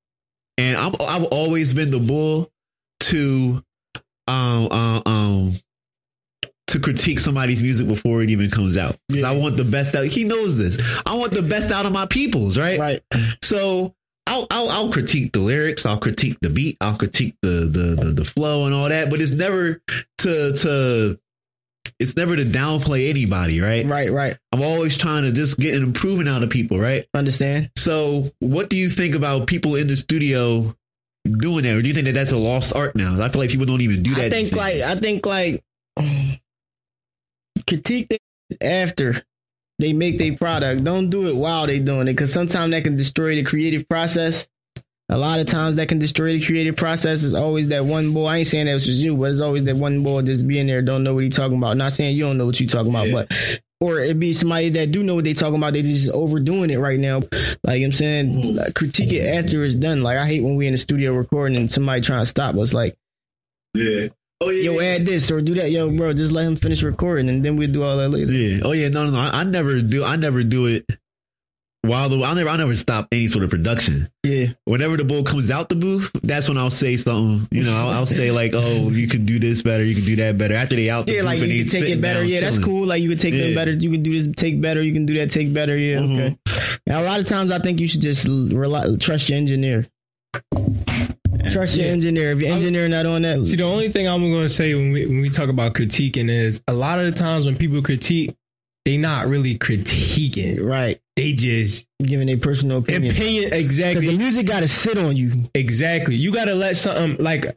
and I'm I've always been the bull to um uh, um to critique somebody's music before it even comes out. 'Cause I want the best out. He knows this. I want the best out of my peoples, right? Right. So I'll, I'll I'll critique the lyrics, I'll critique the beat, I'll critique the the the, the flow and all that, but it's never to to it's never to downplay anybody, right? Right. Right. I'm always trying to just get an improvement out of people, right? Understand? So, what do you think about people in the studio doing that, or do you think that that's a lost art now? I feel like people don't even do that. I think like. I think like critique after they make their product. Don't do it while they doing it because sometimes that can destroy the creative process. A lot of times that can destroy the creative process. Is always that one boy. I ain't saying that was just you, but it's always that one boy just being there, don't know what he talking about. Not saying you don't know what you talking about, Yeah. but or it be somebody that do know what they talking about. They just overdoing it right now. Like I'm saying, mm-hmm. like, critique it after it's done. Like I hate when we in the studio recording and somebody trying to stop us. Like yeah. Oh yeah. yo, yeah. add this or do that. Yo, bro, just let him finish recording and then we'll do all that later. Yeah. Oh yeah. No, no, no. I, I never do. I never do it. While the I never I never stop any sort of production. Yeah. Whenever the bull comes out the booth, that's when I'll say something. You know, I'll, I'll say like, "Oh, you can do this better. You can do that better." After they out the Yeah, like you can take it better. Yeah, that's cool. Like you can take Yeah. them better. You can do this, take better. You can do that, take better. Yeah, Mhm. okay. And a lot of times I think you should just rely, trust your engineer. Trust your Yeah. engineer. If your engineer not on that, See, the only thing I'm going to say when we when we talk about critiquing is a lot of the times when people critique, they not really critiquing. Right. They just Giving a personal opinion. opinion exactly. The music got to sit on you. exactly. You gotta let something like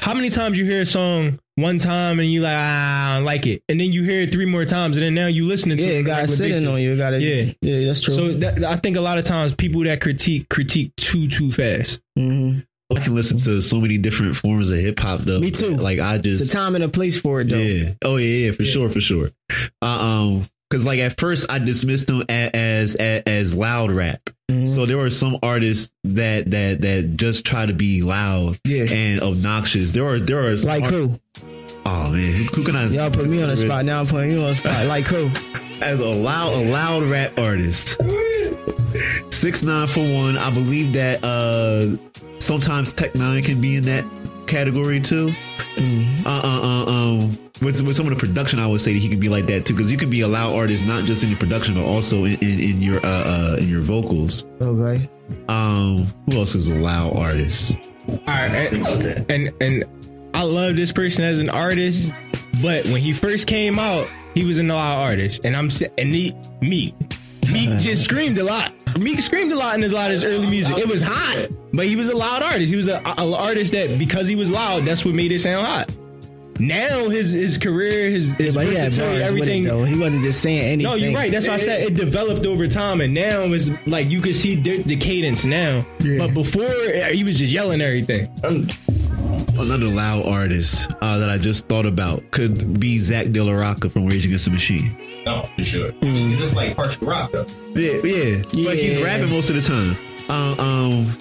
how many times you hear a song one time and you like ah I don't like it, and then you hear it three more times, and then now you listening to Yeah, it it got to regular sit basis. on you. It got to. Yeah. Yeah, that's true. So that, I think a lot of times people that critique critique too too fast. hmm I can listen to so many different forms of hip hop though. Me too. Like I It's just a time and a place for it, though. Yeah. Oh yeah, yeah, for sure, for sure. Uh, um, because like at first I dismissed them as as, as loud rap. Mhm. So there were some artists that that that just try to be loud Yeah. and obnoxious. There are there are some Like art- who? Oh man, who, who can I? Y'all put me on the spot. Now I'm putting you on the spot. [laughs] Like who? as a loud a loud rap artist. Six nine for one. I believe that uh sometimes Tech N9ne can be in that category too. Uh uh uh um. With, with some of the production, I would say that he could be like that too, because you can be a loud artist not just in your production, but also in, in, in your uh, uh in your vocals. Okay. Um, who else is a loud artist? All right, and, and and I love this person as an artist, but when he first came out, he was a loud artist, and I'm and he, me, Meek just screamed a lot. Meek screamed a lot in his lot of his early music. It was hot, but he was a loud artist. He was a, a artist that because he was loud, that's what made it sound hot. Now his his career, his, his But he had versatility, bars everything. with it. He wasn't just saying anything. No, you're right. That's why I said it developed over time, and now it's like you can see the, the cadence now. But before, eh, he was just yelling everything. Another loud artist uh, that I just thought about could be Zack de la Rocha from Rage Against the Machine. No, for sure. It's just like partial rock though. Yeah, yeah, But he's rapping most of the time. Um, um,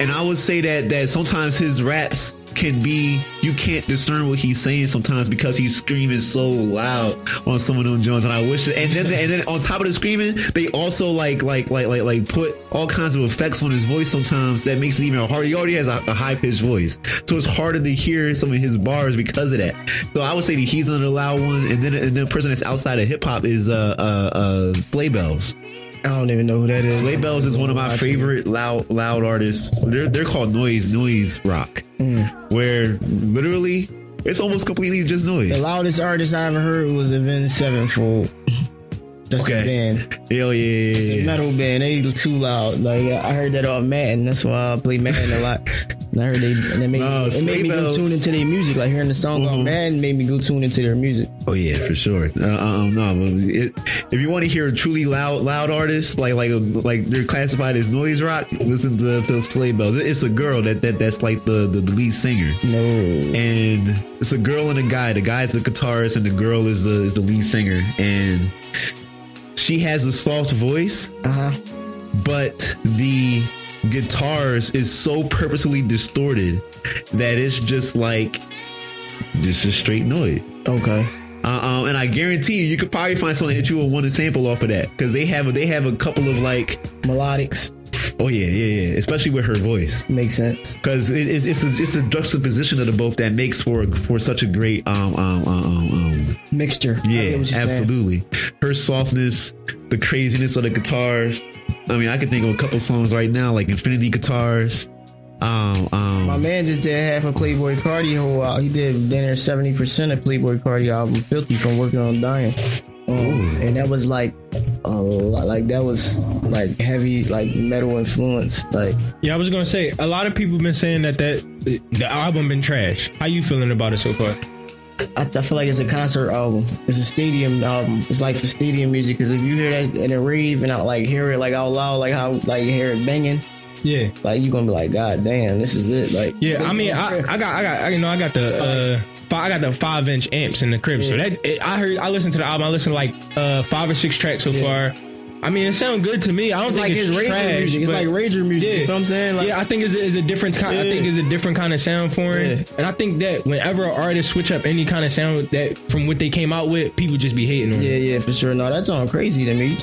and I would say that that sometimes his raps can be you can't discern what he's saying sometimes because he's screaming so loud on some of them Jones. And I wish, and then and then on top of the screaming, they also like like like like like put all kinds of effects on his voice sometimes that makes it even harder. He already has a, a high pitched voice, so it's harder to hear some of his bars because of that. So I would say that he's another loud one, and then and then the person that's outside of hip hop is uh uh uh Sleigh Bells. I don't even know who that is. Sleigh Bells is one of my favorite loud loud artists. They're they're called noise noise rock, mm. where literally it's almost completely just noise. The loudest artist I ever heard was Avenged Sevenfold. That's Okay. a band. Hell yeah, It's a metal band. They too loud. Like I heard that off Madden. That's why I play Madden a lot. And I heard they and it made, No, me, it made me go tune into their music. Like hearing the song on Mhm. Madden made me go tune into their music. Oh yeah, for sure. Uh, um, no, but it, if you want to hear a truly loud loud artists like like like they're classified as noise rock, listen to, to Sleigh Bells. It's a girl that, that that's like the, the lead singer. No. and it's a girl and a guy. The guy's the guitarist, and the girl is the is the lead singer. And she has a soft voice, Uh huh. but the guitars is so purposely distorted that it's just like this is straight noise. Okay. Uh, um, and I guarantee you, you could probably find something that you would want to sample off of that because they have they have a couple of like, Melodics oh yeah, yeah, yeah, especially with her voice. makes sense. because it, it's it's a, it's a juxtaposition of the both that makes for for such a great um um um, um, um Mixture. Yeah get saying. absolutely her softness the craziness of the guitars I mean I can think of a couple songs right now like Infinity Guitars um um My man just did half a Playboi Carti whole he did dinner seventy percent of Playboi Carti album Filthy from working on dying. Um, and that was like a lot, like that was like heavy like metal influence like Yeah, I was gonna say a lot of people been saying that that the album been trash. How you feeling about it so far? I, I feel like it's a concert album. It's a stadium album. It's like for stadium music because if you hear that in a rave and I like hear it like out loud, like how like you hear it banging, Yeah, like you gonna be like, God damn, this is it. Like yeah. I mean, I, I got, I got, I, you know, I got the, uh, I got the five inch amps in the crib. So that it, I heard, I listened to the album. I listened to like uh, five or six tracks so far. I mean, it sounds good to me. I don't it's think like it's Rager trash. music. It's like Rager music. Yeah. You know what I'm saying? Like, yeah, I think it's a, it's a different kind. I think it's a different kind of sound for him, Yeah. and I think that whenever an artist switch up any kind of sound that from what they came out with, people just be hating on. Yeah, it. yeah, for sure. No, that's all crazy to me.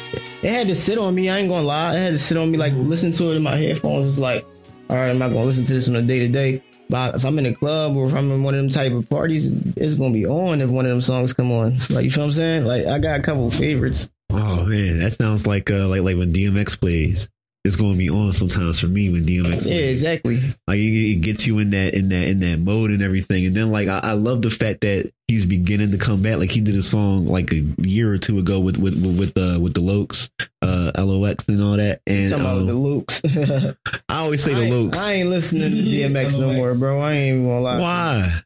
It had to sit on me. I ain't gonna lie. It had to sit on me. Like listen to it in my headphones. It's like, all right, I'm not gonna listen to this on a day to day. But if I'm in a club or if I'm in one of them type of parties, it's gonna be on if one of them songs come on. Like you feel what I'm saying? Like I got a couple favorites. oh man that sounds like uh like like when DMX plays It's going to be on sometimes for me when DMX. Yeah, exactly. Like it, it gets you in that in that in that mode and everything. And then like I, I love the fact that he's beginning to come back. Like he did a song like a year or two ago with with with, with the with the Lokes, uh, LOX and all that. And Talking about um, the Lukes. [laughs] I always say I the ain't- Lokes. I ain't listening to DMX no [laughs] more, bro. I ain't even gonna lie. to you. Why?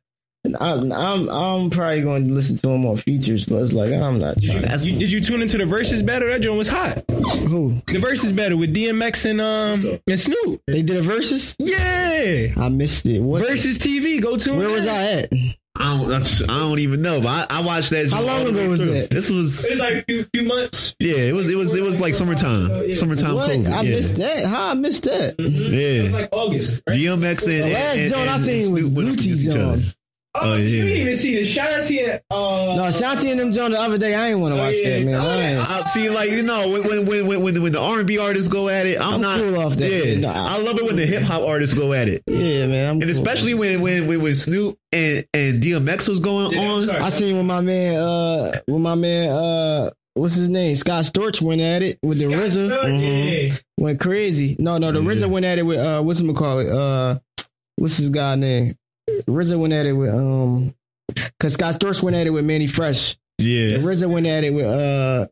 I'm, I'm I'm probably going to listen to him on features, but it's like I'm not trying. That's You, did you tune into the Verzuz battle? That joint was hot. Who The Verzuz battle with DMX and um and Snoop. they did a versus? Yeah. I missed it. What? Verzuz TV. Go tune. Where in. was I at? I don't. That's, I don't even know. But I, I watched that. How long ago was through. that? This was It's like a few, few months. yeah. It was it was it was like summertime. Summertime What? COVID. I yeah. missed that. How I missed that? yeah It was Yeah. like August. Right? DMX and, The last and, joint and, I and seen was Snoop went up Gucci against each other. joint. Oh, Oh, so you didn't even see the Shanti and uh No, Shanti and them John the other day. I ain't want to watch yeah. that, man. Oh, I yeah. I see, like you know, when when when when when, when the R and B artists go at it, I'm, I'm not cool off that. Yeah, No, I- I love it when the hip hop artists go at it, Yeah, man. I'm and cool. especially when when when, when Snoop and and DMX was going Yeah, on. sorry. I seen when my man, uh, when my man, uh, what's his name? Scott Storch went at it with the Scott RZA. Storch, yeah. Went crazy. No, no, the Yeah. RZA went at it with uh, what's him call it? Uh, what's his guy name? RZA went at it with um, cause Scott Storch went at it with Mannie Fresh. Yeah, And RZA went at it with uh,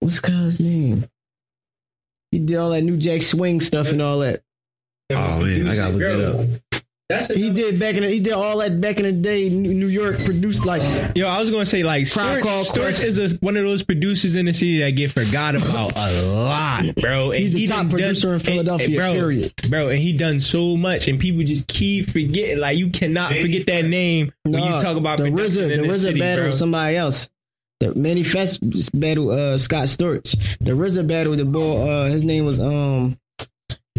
what's guy's name? He did all that New Jack Swing stuff and all that. Oh, man, I gotta look that up. That's He did back in the, he did all that back in the day. New New York produced like Yo, I was gonna say like Tribe Storch, Storch is a, one of those producers in the city that get forgot about a lot, bro. And He's the he top done producer in Philadelphia, and bro, period. bro. And he done so much, and people just keep forgetting. Like you cannot forget that name when you talk about the production RZA, in the the RZA city, battle bro. somebody else. The Mannie Fresh battle uh Scott Storch. The RZA battle the boy uh his name was um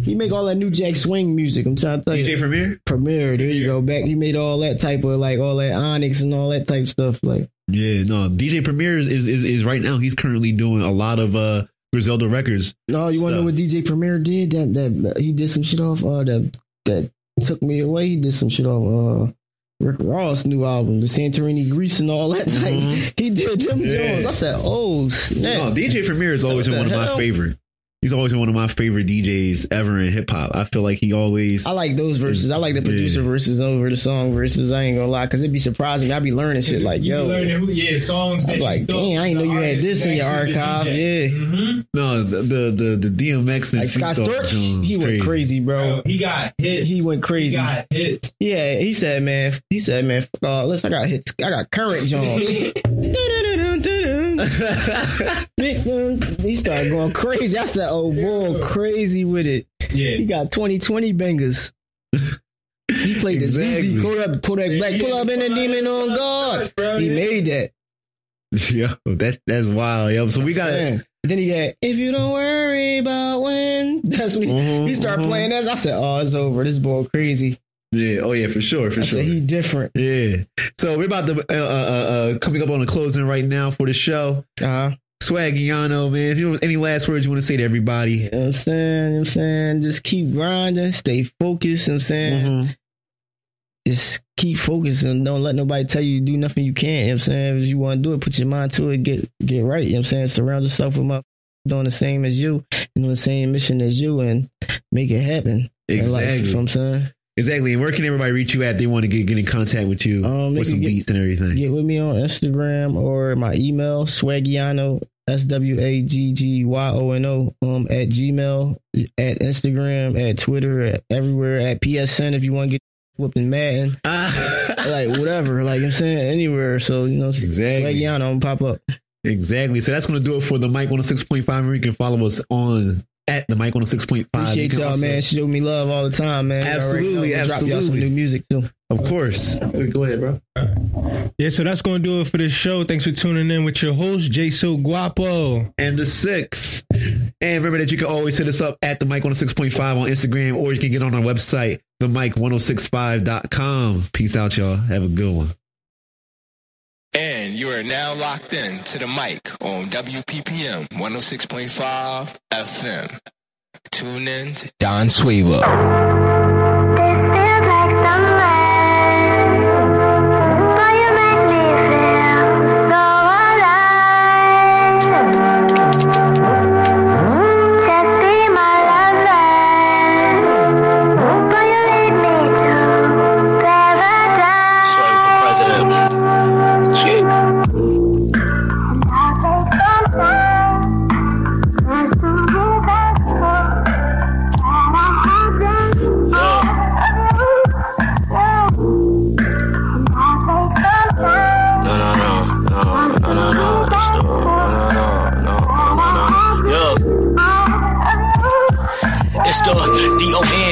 he make all that new Jack Swing music. I'm trying to tell DJ you. Premier. Premier, there you go. Back he made all that type of like all that Onyx and all that type stuff. Like Yeah, no, DJ Premier is, is is right now. He's currently doing a lot of uh Griselda records. no, you wanna know what DJ Premier did? That that he did some shit off uh that that took me away. He did some shit off uh Rick Ross' new album, the Santorini Greece and all that type. Mhm. [laughs] He did them Yeah. Jones. I said, oh snap. No, DJ Premier is always been one of my favorite. He's always one of my favorite DJs ever in hip hop. I feel like he always. I like those verses. I like the producer Yeah. verses over the song verses. I ain't gonna lie, cause it'd be surprising. I'd be learning shit like, yo, learning who, yeah, songs. I'm that like, you thought dang, I ain't the know you had this in your archive. DJ. Yeah, Mhm. no, the the the, the DMX and like Scott Storch, he went crazy, bro. Bro, he got hits. He went He crazy. got hits. Yeah, he said, man, he said, man, fuck all this. I got hits. I got current [laughs] Jones. [laughs] [laughs] he started going crazy. I said, oh boy, crazy with it. Yeah, he got 2020 bangers. He played the. ZZ Kodak, Kodak Black. Pull up in the demon on God. He made that. yeah, that's that's wild. Yo, so we got Then he got, if you don't worry about when. [laughs] That's when he, Mhm, he started mhm. playing that. I said, oh, it's over. This boy crazy. Yeah, oh yeah, for sure, for I sure. he different. yeah. So we're about to uh, uh, uh, coming up on the closing right now for the show. Uh-huh. Swaggyono, man. If you have any last words you want to say to everybody, You know what I'm saying? You know what I'm saying? Just keep grinding, stay focused. You know what I'm saying? Mhm. Just keep focused and don't let nobody tell you to do nothing you can't. You know what I'm saying? If you want to do it, put your mind to it, get get right. You know what I'm saying? Surround yourself with my doing the same as you, doing the same mission as you, and make it happen. life, exactly, you know what I'm saying? Exactly. And where can everybody reach you at? They want to get get in contact with you Um, with some get- beats and everything. Get with me on Instagram or my email, swaggyono, S W A G G Y O N O, um, at Gmail, at Instagram, at Twitter, at everywhere, at PSN if you want to get whooping Madden, [laughs] like whatever, like I'm saying, anywhere. So, you know, Exactly. Swaggyono, I'm pop up. Exactly. So that's going to do it for the Mic on the 6.5. You can follow us on at the Mic on the 6.5. You Appreciate can y'all, also- man. Show me love all the time, man. Y'all already Absolutely, know. Drop y'all some new music too. Of course. Go ahead, bro. Yeah, so that's going to do it for this show. Thanks for tuning in with your host, Jso Guapo. And the six. And remember that you can always hit us up at the Mic 106.5 on Instagram, or you can get on our website, the Mike1065.com. Peace out, y'all. Have a good one. And you are now locked in to the mic on WPPM 106.5 FM. Tune in to Don Swaver. Mr. D O N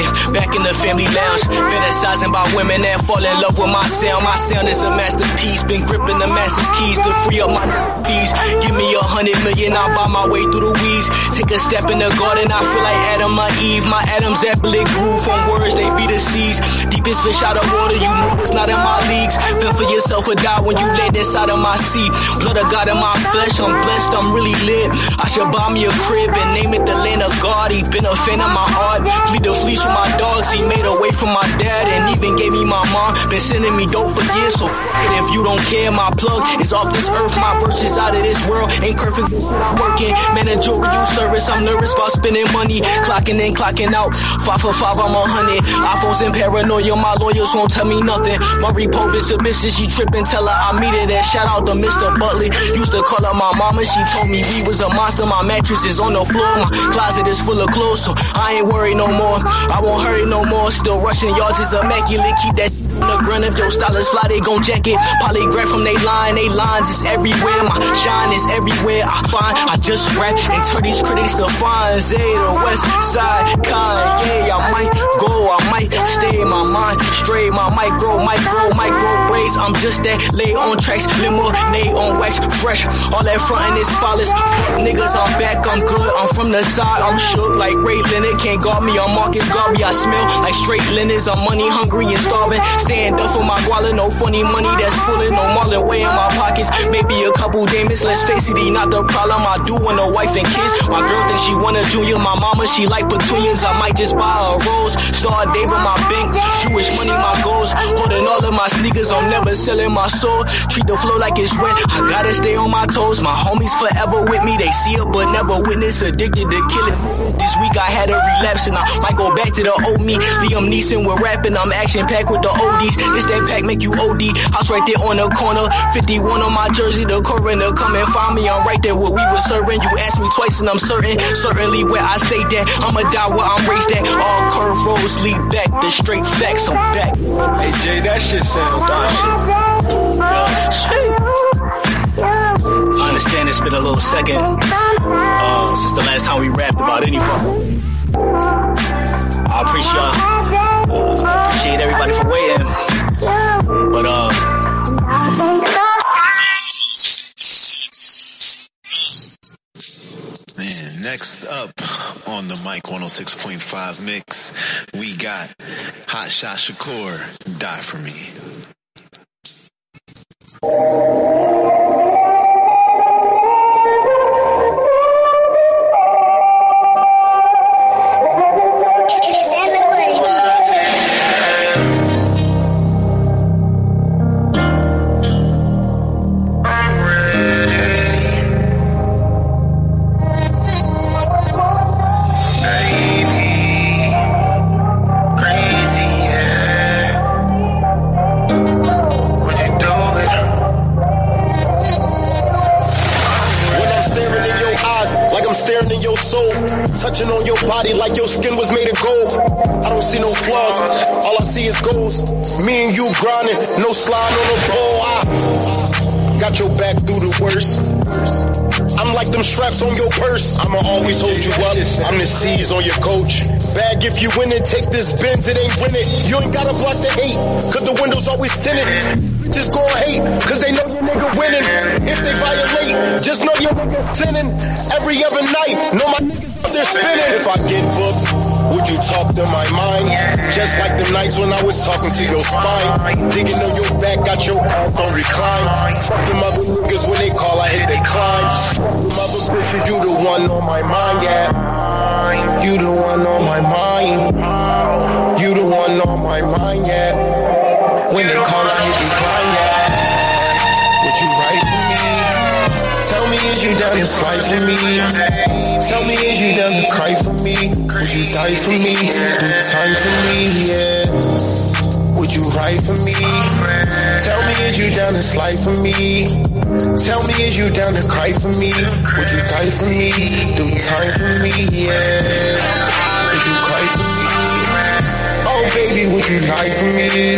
family lounge. Fantasizing about women that fall in love with my sound. My sound is a masterpiece. Been gripping the master's keys to free up my fees. Give me a hundred million, I'll buy my way through the weeds. Take a step in the garden, I feel like Adam or Eve. My Adam's apple it grew from words, they be the seeds. Deepest fish out of water, you know it's not in my leagues. Fend for yourself or die when you land inside of my seat. Blood of God in my flesh, I'm blessed, I'm really lit. I should buy me a crib and name it the land of God. He been a fan of my heart. Flee the fleece from my dogs, he made away from my dad and even gave me my mom. Been sending me dope for years, so if you don't care, my plug is off this earth. My verse is out of this world. Ain't perfect, working. Managerial service, I'm nervous about spending money. Clocking in, clocking out. Five for five, I'm a hundred. iPhones and paranoia, my lawyers won't tell me nothing. Marie Povis, a bitch, she tripping, tell her I meet it. And shout out to Mr. Butler. Used to call up my mama, she told me we was a monster. My mattress is on the floor, my closet is full of clothes, so I ain't worried no more. I won't hurry no more. Still rushing yards is immaculate. Keep that on the ground. If your stylist fly, they gon' check it. Polygraph from they line, they lines is everywhere. My shine is everywhere. I find I just rap and turn these critics to fine. Zay the West Side, Kanye. I might go, I might stay. My mind straight. My mic grow, mic grow, mic grow braids. I'm just that lay on tracks, lemonade on wax, fresh. All that frontin' is flawless. Niggas, I'm back, I'm good. I'm from the side, I'm shook like Ray Leonard. Can't guard me, I'm Marcus Garvey. I smell like straight linens. I'm money hungry and starving. Stand up for my guala, no funny money that's fullin', no marlin way in my pockets. Maybe a couple demons, let's face it, he not the problem. I do want a wife and kids. My girl thinks she want a junior. My mama, she like petunias. I might just buy a rose. Star David, my bank. Jewish money, my goals. Holding all of my sneakers, I'm never selling my soul. Treat the flow like it's wet. I gotta stay on my toes. My homies forever with me. They see it, but never witness. Addicted to killing. This week I had a relapse and I might go back to the old me. Liam Neeson with rapping. I'm action packed with the oldies. This that pack make you OD. House right there on the corner. 51 on my jersey. The coroner come and find me. I'm right there where we were serving. You asked me twice and I'm certain. Certainly where I stayed at. I'ma die where I'm raised at. All curve roads lead back. The straight facts. I'm back. Hey Jay, that shit sound shit. I understand it's been a little second uh, since the last time we rapped about anything. I appreciate uh, appreciate everybody for waiting. But uh, next up on the Mic 106.5 mix, we got Hot Shot Shakur, Die For Me. All I see is goals. Me and you grinding, no slide on the pole. I got your back through the worst. I'm like them straps on your purse. I'ma always hold you up. I'm the C's on your coach. Bag if you win it, take this Benz, it ain't win it. You ain't gotta block the hate, cause the windows always tinted. Just gon' hate, cause they know your nigga winning. If they violate, just know your nigga sinning. Every other night, know my niggas up there spinning. If I get booked, would you talk to my mind? Just like the nights when I was talking to your spine. Digging on your back, got your ass on recline. Fuck them other niggas when they call, I hit climb. Mother bitches, you the one on my mind, yeah. You the one on my mind. You the one on my mind, yeah. When they call, I hit decline, is you down to slide for me? Tell me, is you down to cry for me? Would you die for me? Do time for me, yeah. Would you ride for me? Tell me, is you down to slide for me? Tell me, is you down to cry for me? Would you die for me? Do time for me, yeah. Would you cry for me? Oh, baby, would you lie for me?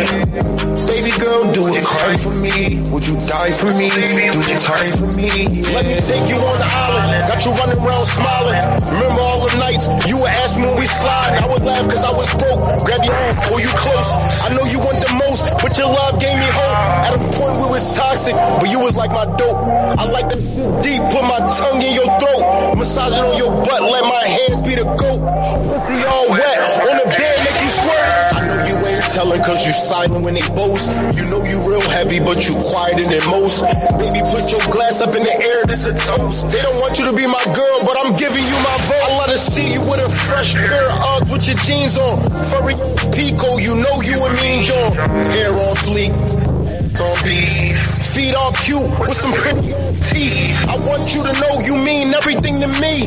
Baby girl, do it crime for me. Would you die for me? Do it time for me? Let me take you on the island. Got you running around smiling. Remember all the nights you would ask me when we slide. I would laugh cause I was broke. Grab your [laughs] pull you close. I know you want the most, but your love gave me hope. At a point we was toxic, but you was like my dope. I like the [laughs] deep, put my tongue in your throat. Massaging on your butt, let my hands be the goat. Pussy all wet, on the bed, I know you ain't telling cause you silent when they boast. You know you real heavy, but you quieter than most. Baby, put your glass up in the air, this a toast. They don't want you to be my girl, but I'm giving you my vote. I love to see you with a fresh pair of Uggs with your jeans on. Furry Pico, you know you a mean John. Hair on fleek, on beef. Feet all cute with some pretty teeth. I want you to know you mean everything to me.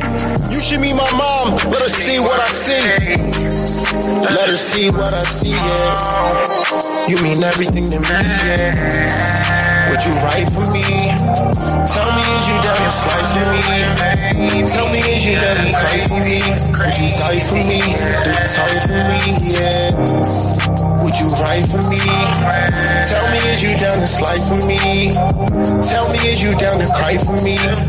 You should be my mom. Let her see what I see. Let her see what I see, yeah. You mean everything to me, yeah. Would you write for me? Tell me, is you down to slide for me? Tell me, is you down to cry for me? Would you die for me? Do time for me, yeah. Would you write for me? Tell me, is you down to slide for me? Tell me, is you down to cry for me? Would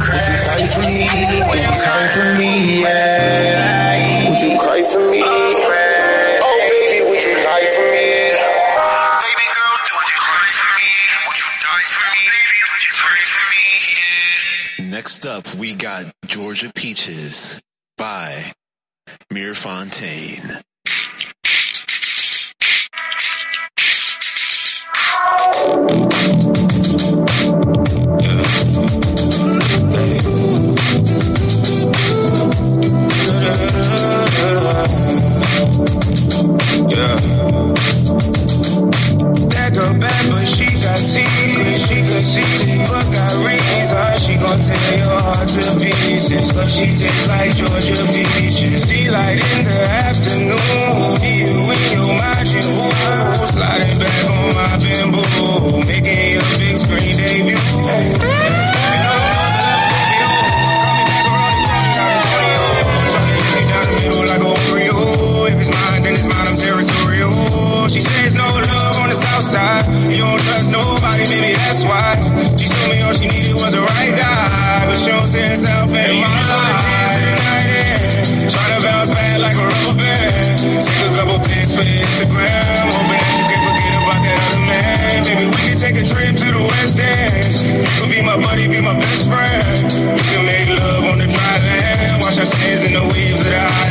you die for me? Yeah. Would you cry for me? Oh, baby, would you lie for me? Baby girl, would you cry for me? Would you die for me? Would you die for me? Yeah. Next up, we got Georgia Peaches by Mir Fontane. Yeah. That bad, but she got. She got. She gon' tear your heart to pieces. She tastes like Georgia in the afternoon. You in your. Sliding back on my bamboo. Making your big screen debut. And mine, I'm territorial. She says no love on the south side. You don't trust nobody, maybe that's why. She told me all she needed was the right guy. But she don't see herself in my life. Trying to bounce back like a rubber band. Take a couple pics for Instagram. Hoping that you can forget about that other man. Maybe we can take a trip to the West End. You can be my buddy, be my best friend. We can make love on the dry land. Wash our sins in the waves of the islands.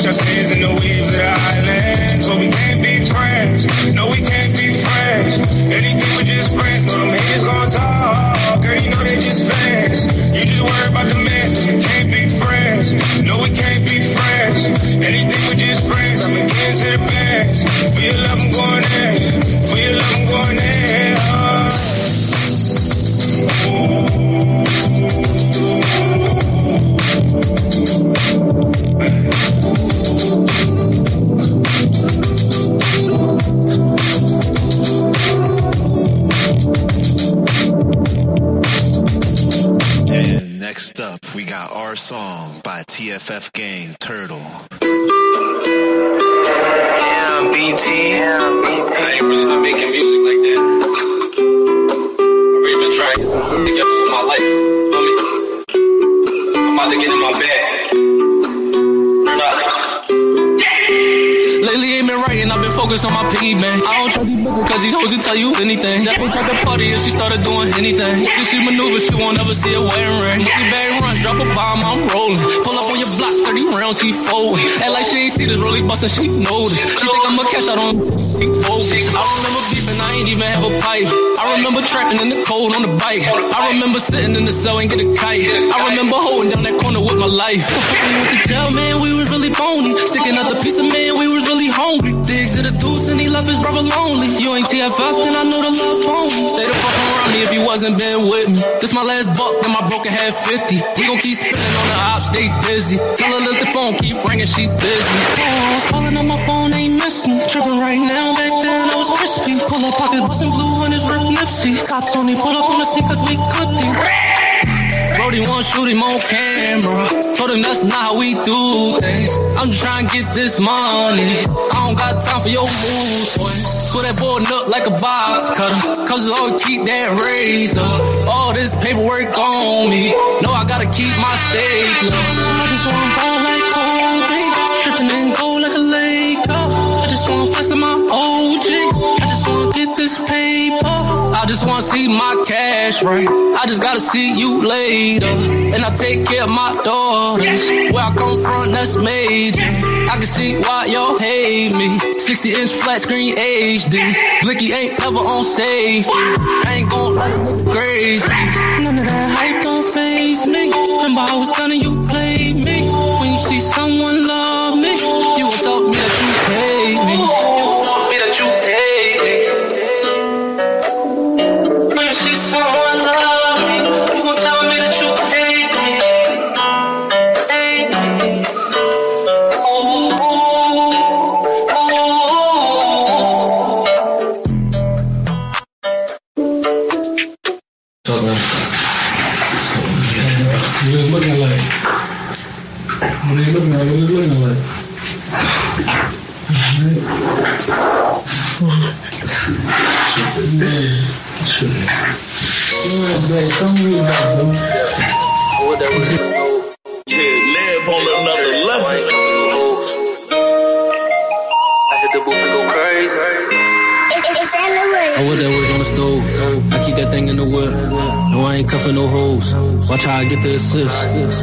Wash our sins in the waves of the islands. But we can't we got our song by TFF Gang Turtle. Damn, BT. I ain't really been making music cause these hoes will tell you anything. That bitch at the party if she started doing anything. If she maneuver, she won't ever see a wedding ring. Money bag runs, drop a bomb, I'm rolling. Pull up on your block, 30 rounds, he folding. Act like she ain't see this, really bustin', she noticed. She think I'm a cash out on bogus. I remember beefing, I ain't even have a pipe. I remember trapping in the cold on the bike. I remember sitting in the cell and get a kite. I remember holding down that corner with my life. We went to jail, man, we was really bony. Sticking out the piece of man, we was really hungry. To the deuce and he left his brother lonely. You ain't TFF, then I know the love phone. Stay the fuck around me if you wasn't been with me. This my last buck, then my broken had 50. He gon' keep spinning on the ops, stay busy. Tell her let the phone keep ringing, she busy. Oh, I was calling on my phone, ain't miss me. Tripping right now, back then I was crispy. Pull up pocket, bustin' blue on his rip Nipsey. Cops only pull up on the scene cause we could be. Brody won't shoot him on camera. Told him that's not how we do things. I'm just trying to get this money. I don't got time for your moves, boy. Pull that boy up like a box cutter. Cause I always keep that razor. All this paperwork on me. No, I gotta keep my stapler. I just wanna ball like Kobe. Tripping and go See my cash right. I just gotta see you later. And I take care of my daughters. Where I come from, that's major. I can see why y'all hate me. 60 inch flat screen HD. Blicky ain't ever on safety. I ain't gon' crazy. None of that hype don't phase me. Remember I was done and you played me. When you see someone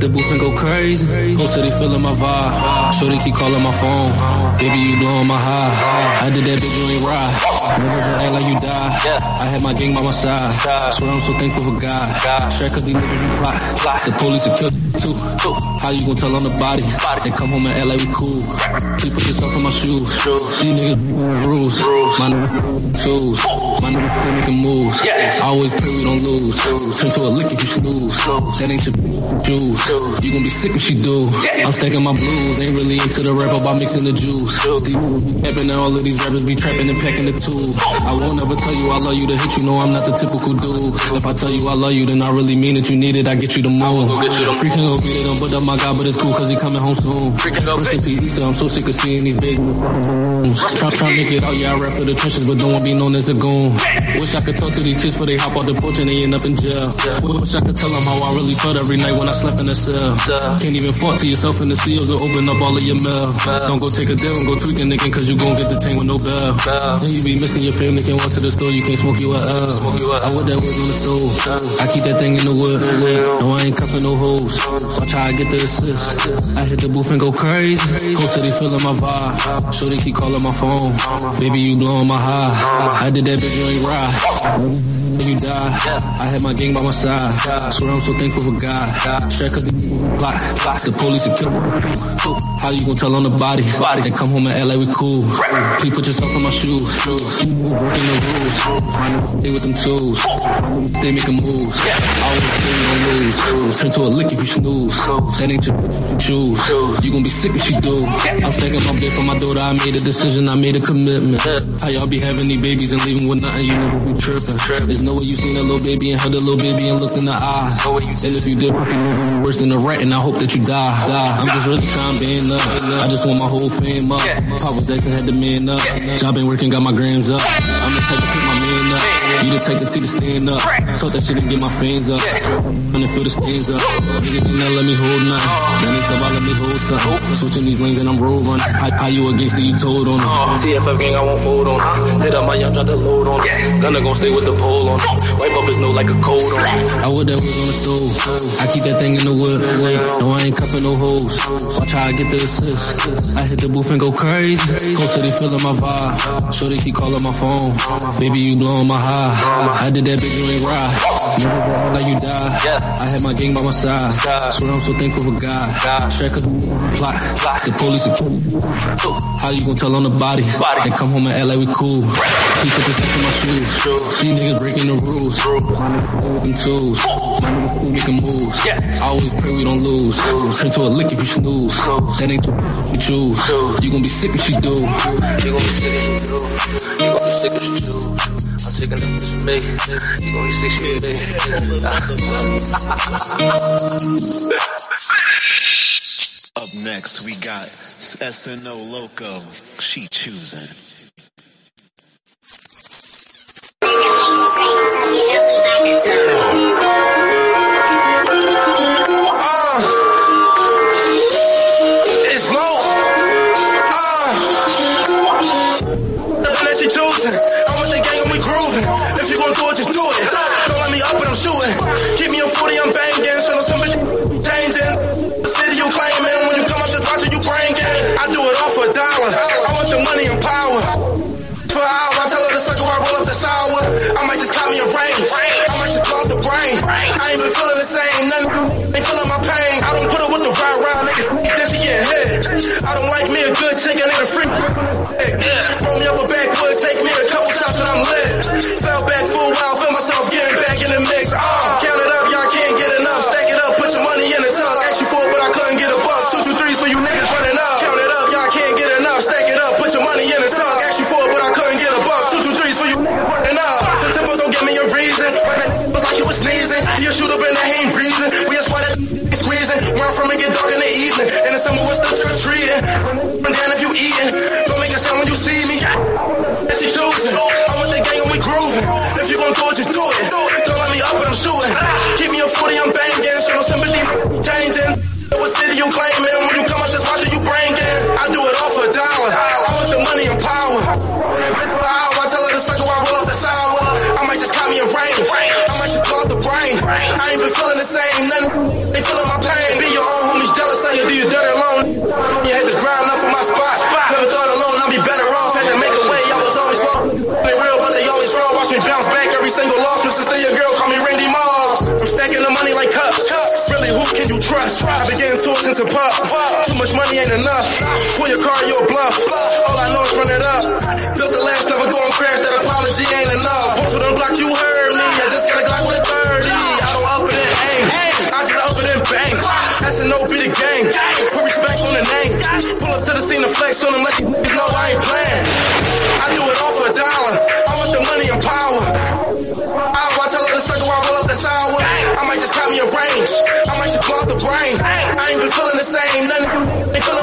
the booth and go crazy. Whole city feeling my vibe. Shorty keep calling my phone. Baby, you blowing my high. I did that bitch, you ain't ride. Act like you die. I had my gang by my side. Swear I'm so thankful for God. Straight cause these niggas be plot. The police will kill you too. How you gon' tell on the body? They come home and act like we cool. Please put yourself in my shoes. These niggas rules. My niggas tools. My niggas making moves. I always pray we don't lose. Turn to a lick if you snooze. That ain't your juice. You gon' be sick if she do. I'm stacking my blues. Ain't really into the rap about mixing the juice. These niggas be capping and all of these rappers be trapping and packing the tools. I won't ever tell you I love you to hit you. No, I'm not the typical dude. If I tell you I love you, then I really mean it. You need it, I get you the move. Freaking get it done, but up my God, but it's cool cause he coming home soon. Rest in peace, Issa. I'm so sick of seeing these days. Try, try make it out, yeah, I rap for the trenches, but don't want be known as a goon. Wish I could talk to these kids before they hop off the porch and they end up in jail. Wish I could tell them how I really felt every night when I slept in the cell. Can't even fault to yourself in the seals or open up all of your mail. Don't go take a deal and go tweaking again cause you gon' get the tank with no bell. Then you be missing your family, can't walk to the store, you can't smoke you. I want that wood on the stove. I keep that thing in the wood. No, I ain't cuffing no hoes. Watch how I get the assist. I hit the booth and go crazy. Whole city feeling my vibe. Sure they keep calling my phone. Baby, you blowing my high. I did that bitch, you ain't ride. You die. I had my gang by my side. I Swear I'm so thankful for God. Straight cause the plot. The police will kill me. How you gon' tell on the body? They come home and like we cool. Please put yourself in my shoes. Breaking the rules. They with them tools. They making moves. I Always you don't lose. Turn to a lick if you snooze. That ain't your choose. You gon' be sick if you do. I'm stacking my bed for my daughter. I made a decision. I made a commitment. How y'all be having these babies and leaving with nothing? You never be tripping. It's know when you seen a little baby and held a little baby and looked in the eyes. And if you did worse than a rat, and I hope that you die. die. I'm just really trying to band up. I just want my whole fam up. Papa Jackson had the man up. Job ain't working, got my grams up. I'm the type to pick my man up. You the type to take the stand up. Talk that shit and get my fans up. And feel the stands up. Niggas ain't never let me hold nothing. Now they talk about let me hold something. Switching these lanes and I'm roll run. How, how you against it, you told on them. TFF gang, I won't fold on them. Hit up my young, drop the load on them. Gunna gon' stay with the pole on them. Wipe up his nose like a cold on. I would that was on the stove. I keep that thing in the wood. No, I ain't cuffing no hoes. Watch how I get the assist. I hit the booth and go crazy. Cold City feeling my vibe. Sure they keep calling my phone. Baby, you blowing my high. I did that bitch, you ain't ride. Never like you die. I had my gang by my side. Swear I'm so thankful for God. Straight cause plot. The police are cool How you gon' tell on the body? And come home and act like we cool. Keep put this in my shoes. These niggas breaking the rules. Them tools. Moves. Always pray we don't lose. Turn to a lick if you snooze. That ain't you choose. You gon' be sick if you do. You gon' be sick if you do. You gon' be sick if you do. I'm taking bitch me. You gon' be sick if you do. Up next, we got SNO Loco. She choosing. I want the game on me grooving. If you gon' do it, just do it. Don't let me up and I'm shootin'. Keep me on footy, I'm banging. Sell no somebody changing. The city you claim, man. When you come up the doctor, you bring. I do it all for a. I want the money and power. For an hour, I tell her to suck I roll up the sour. I might just call me a range. I might just close the brain. I ain't been feeling the same. Nothing ain't feeling my pain. I don't put it with the ride ride. Then she get hit. I don't like me a good chick, a freak. Roll me up a backwood, take me a couple shots and I'm lit. Fell back for a while, feel myself getting back in the mix. Uh, count it up, y'all can't get enough. Stack it up, put your money in the tub. Asked you for it, but I couldn't get a buck. Two, two, threes for you niggas running up. Count it up, y'all can't get enough. Stack it up, put your money in the tub. I'm from, it get dark in the evening. In the summer, we're still trick or treating. And then if you eating, don't make a sound when you see me. That's you choosing. I'm with the gang and we grooving. If you gon' do it, just do it. Don't let me up when I'm shooting. Keep me on 40, I'm banging. So no sympathy changing. What city you claiming? When you come up this watch, you bringing. I do it all for a dollar. I want the money and power. Ow, I tell her to suck I roll up the sour. I might just call me a range. I might just close the brain. I ain't been feeling the same. Nothing they feeling my every single loss. Mr. Stay your girl, call me Randy Moss. I'm stacking the money like cups. Really, who can you trust? I began talking to pop. Too much money ain't enough. Pull your car, you a bluff. All I know is run it up. Built the last, never going crash. That apology ain't enough. Both of them block, you heard me. I just got a Glock with a 30. I don't up it and aim. I just up it and bang. That's an be the game. Put respect on the name. Pull up to the scene and flex on them like ain't been feeling the same. Nothing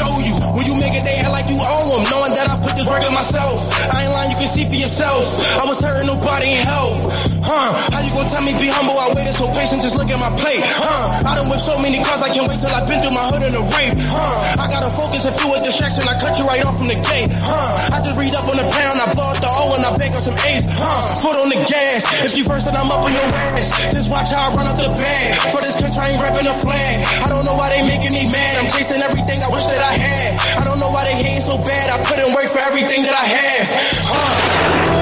show you. When you make it, they act like you owe them. Knowing that I put this work in myself. I ain't lying, you can see for yourself. I was hurting, nobody help. Huh? How you gonna tell me be humble? I waited so patient, just look at my plate. Huh? I done whipped so many cars, I can't wait till I've been through my hood in a rape. Huh? I gotta focus if you a distraction, I cut you right off from the gate. Huh? I just read up on the pound, I blow up the O and I bake on some A's. Huh? Foot on the gas. If you first, then I'm up on your ass. Just watch how I run up the bag. For this country, I ain't repping a flag. I don't know why they making me mad. I'm chasing everything I wish that I had. I don't know why they hating so bad. I in work for everything that I have. Huh?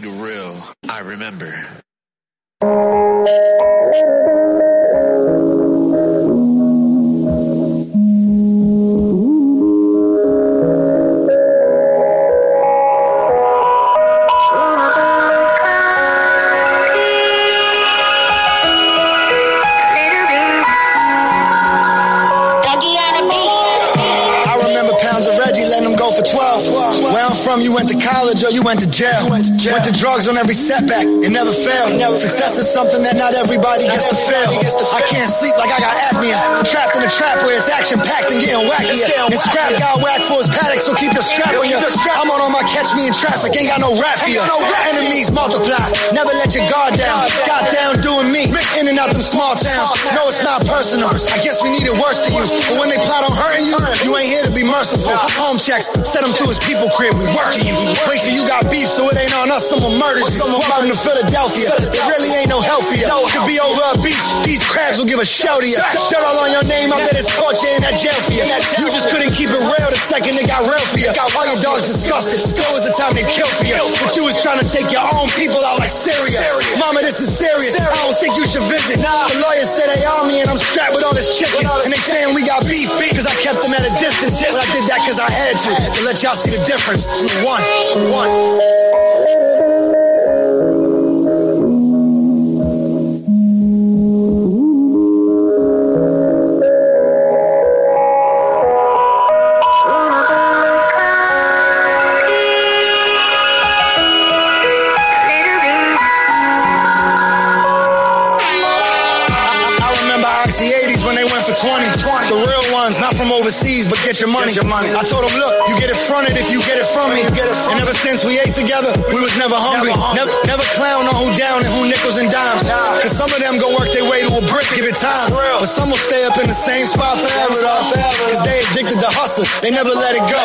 The Real. I remember. From, you went to college or you went to jail. Went to drugs on every setback, it never failed. never Success is something that not everybody gets to feel. I can't sleep like I got apnea. Trapped in a trap where it's action packed and getting wackier. And scrap got whack for his paddock, so keep your strap on you. I'm on all my catch me in traffic, ain't got no rap for you. Enemies multiply, never let your guard down. Got down doing me, in and out them small towns. No, it's not personal. I guess we need it worse to use. But when they plot on hurting you, you ain't here to be merciful. Home checks, set him to his people crib, working you. Wait till you got beef, so it ain't on us, someone murders you. Welcome to Philadelphia. It really ain't no healthier. Could be over a beach, these crabs will give a show to you. Dirt all on your name, I bet it's torture in that jail for you. You just couldn't keep it real the second it got real for you. All your dogs disgusted. Still was the time they killed for you. But you was trying to take your own people out like Syria. Mama, this is serious. I don't think you should visit. The lawyers say they on me and I'm strapped with all this chicken. And they saying we got beef because I kept them at a distance. But I did that because I had to. To let y'all see the difference. G1, G1. Not from overseas, but get your money. get money I told them, look, you get it fronted if you get it from me. You get it from And ever since we ate together, we was never hungry. Never, never clown on who down and who nickels and dimes. Cause some of them go work their way to a brick, give it time. But some will stay up in the same spot forever, though. Cause they addicted to hustle, they never let it go.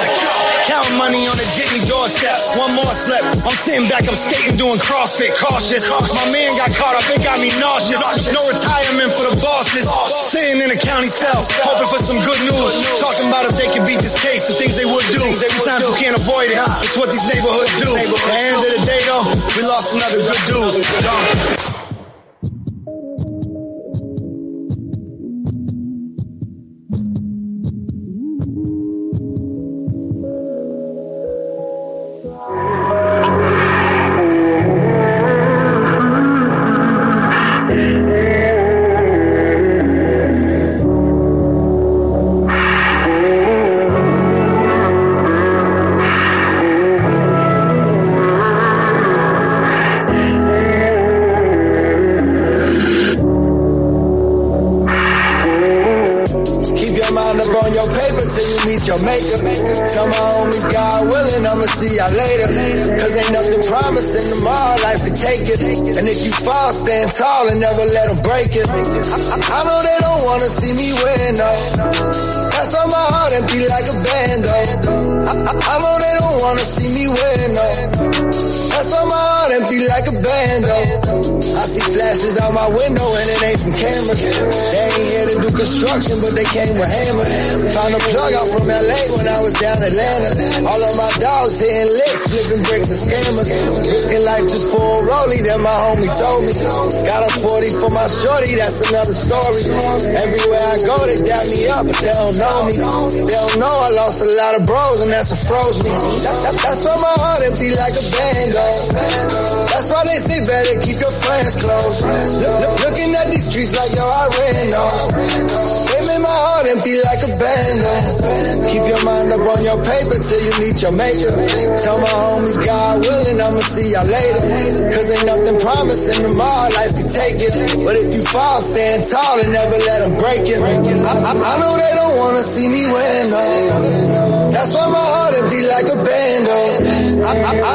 Counting money on the jitney doorstep, one more slip. I'm sitting back, I'm skating, doing CrossFit, cautious. My man got caught up, it got me nauseous. No retirement for the bosses. Sitting in a county cell, hoping for some good news. Talking about if they could beat this case, the things they would do. Sometimes you can't avoid it. It's what these neighborhoods do. At the end of the day, though, we lost another good dude. That my homie told me. Got a 40 for my shorty, that's another story. Everywhere I go, they dap me up, but they don't know me. They don't know I lost a lot of bros, and that's what froze me. That, that, that's why my heart empty like a bando. That's why they say better keep your friends close. Look, look, looking at these streets like yo, I ran off. They made my heart empty like a bando. Keep your mind up on your paper till you meet your maker. Tell my homies, God willing, I'ma see y'all later. Cause ain't nothing promising tomorrow, life can take it. But if you fall, stand tall and never let them break it. I, I, I know they don't wanna see me win, no. That's why my heart empty like a bando. I, I, I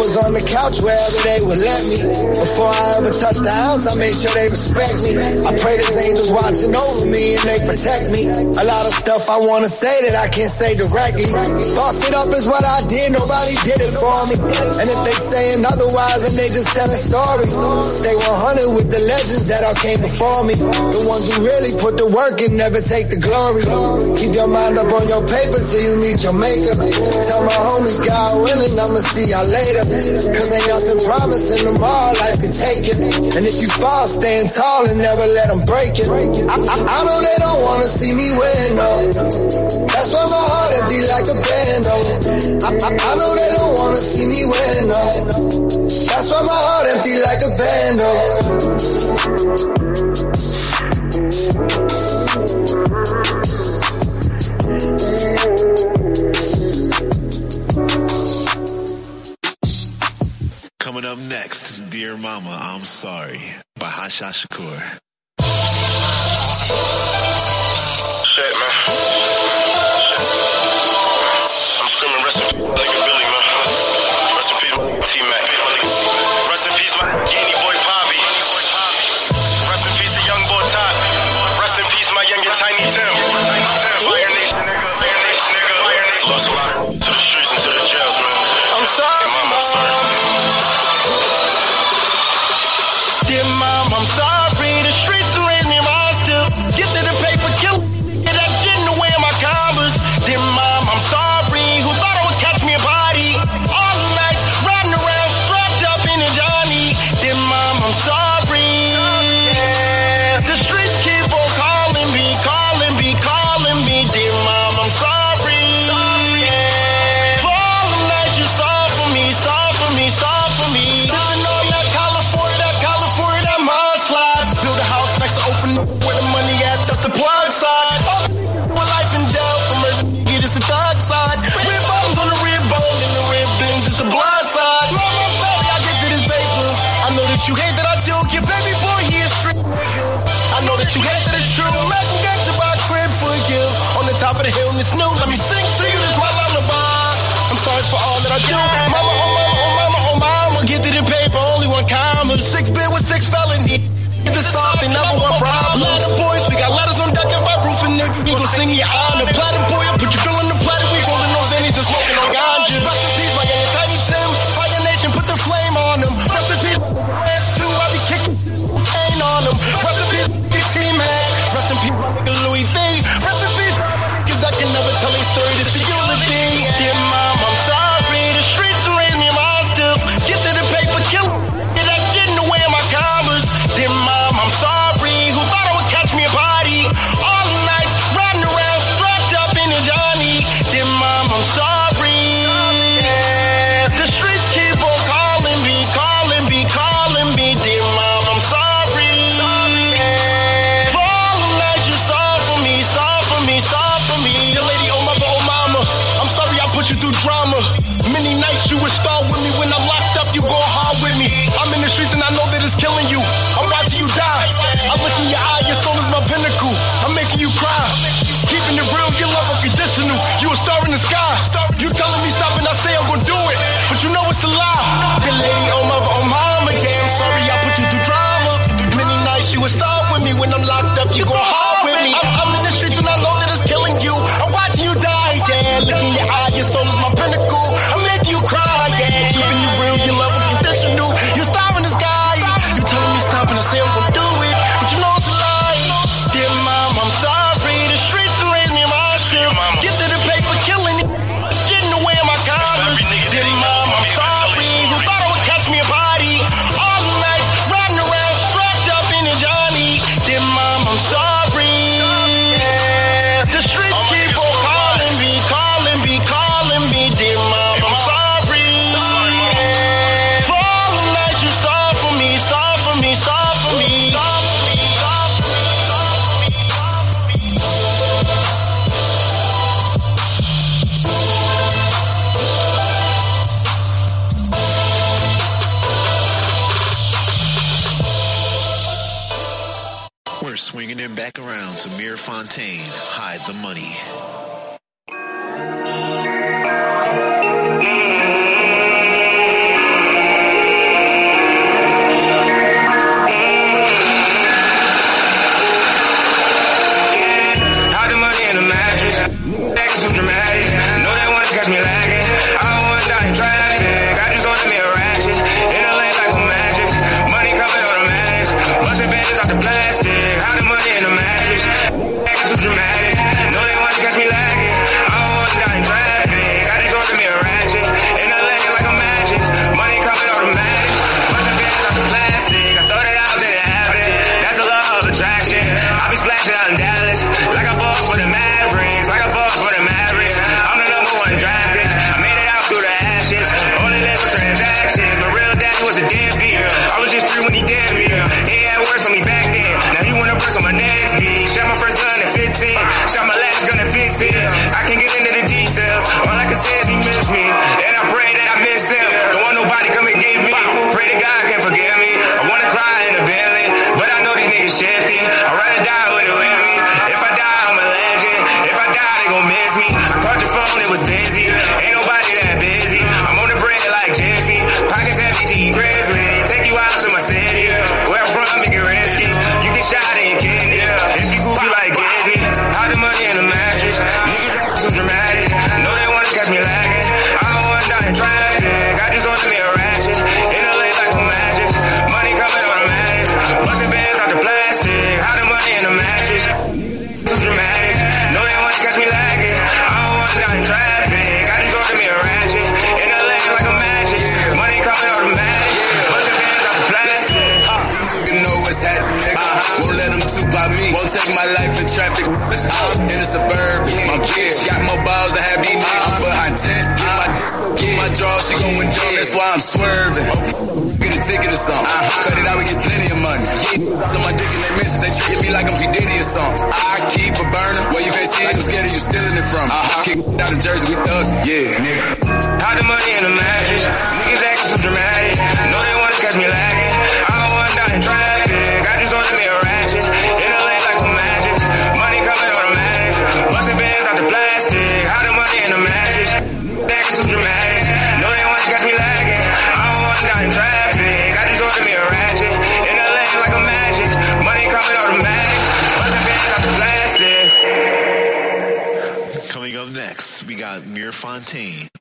was on the couch wherever they would let me. Before I ever touched the ounce, I made sure they respect me. I pray there's angels watching over me and they protect me. A lot of stuff I wanna say that I can't say directly. Boss it up is what I did, nobody did it for me. And if they saying otherwise, then they just telling stories. Stay 100 with the legends that all came before me. The ones who really put the work and never take the glory. Keep your mind up on your paper till you meet your maker. Tell my homies, God willing, I'ma see y'all later. Cause ain't nothing promising tomorrow, life can take it. And if you fall, stand tall and never let them break it. I, I, I know they don't wanna see me win, no. That's why my heart empty like a bando. I, I, I know they don't wanna see me win, no. That's why my heart empty like a bando. Coming up next, Dear Mama, I'm Sorry by Shot Shakur. Shit, man. I'm screaming rest in like a Billy, man. Rest in peace, T-Mac. Snow. Let me Fontane, traffic. I'm in the suburban. My bitch got more balls than have these niggas. Behind 10. Get my, my draw, she going dumb. That's why I'm swerving. Get a ticket or something. Cut it out, we get plenty of money. Yeah, my dick in that message. They treating me like I'm P. Diddy or something. I keep a burner. Where you can't see like I'm scared of you stealing it from. Uh-huh. Kick out of Jersey, we thuggin'. Yeah. Hide the money in the mattress. Niggas acting too dramatic.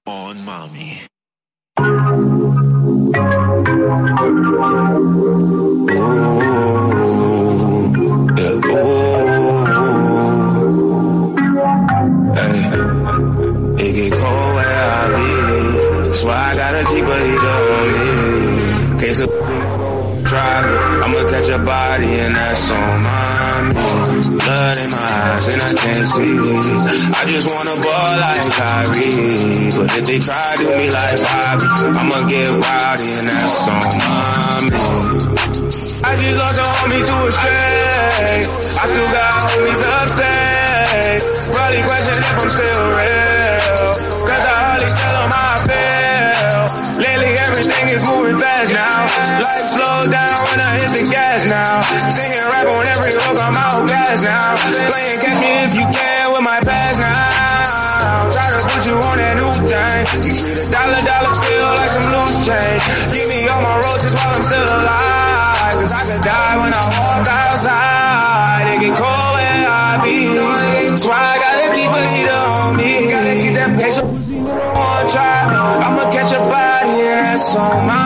on Mommy. Ooh, yeah, ooh. Hey, it get cold where I be. That's why I gotta keep a heater on me. Case of try. I'ma catch a body and that's on my. Blood in my eyes and I can't see. I just wanna ball like Kyrie. But if they try to do me like Bobby, I'ma get rowdy and that's on my I just lost a homie to a string. I still got homies upstairs. Probably question if I'm still real. Cause I hardly tell them how I feel. Lately everything is moving fast. Life slow down when I hit the gas now. Singing rap on every hook, I'm out gas now. Playing catch me if you can with my past now. Try to put you on that new thing. You treat a dollar dollar bill like some loose change. Give me all my roses while I'm still alive. Cause I could die when I walk outside. It get cold where I be. That's why I gotta keep a heater on me. Gotta keep that patient. I'ma catch a body and that's on mommy.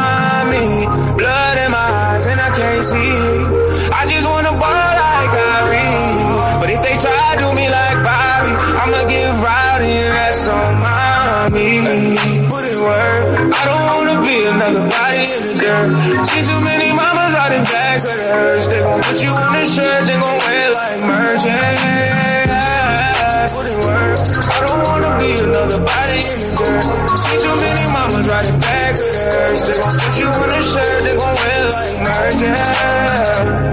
Work. I don't wanna be another body in the dirt. See too many mamas riding back with the hearse. They gon' put you on a shirt, they gon' wear like merch. Yeah, put in work. I don't wanna be another body in the dirt. See too many mamas riding with the hearse. They gon' put you on a shirt, they gon' wear like merch. Yeah.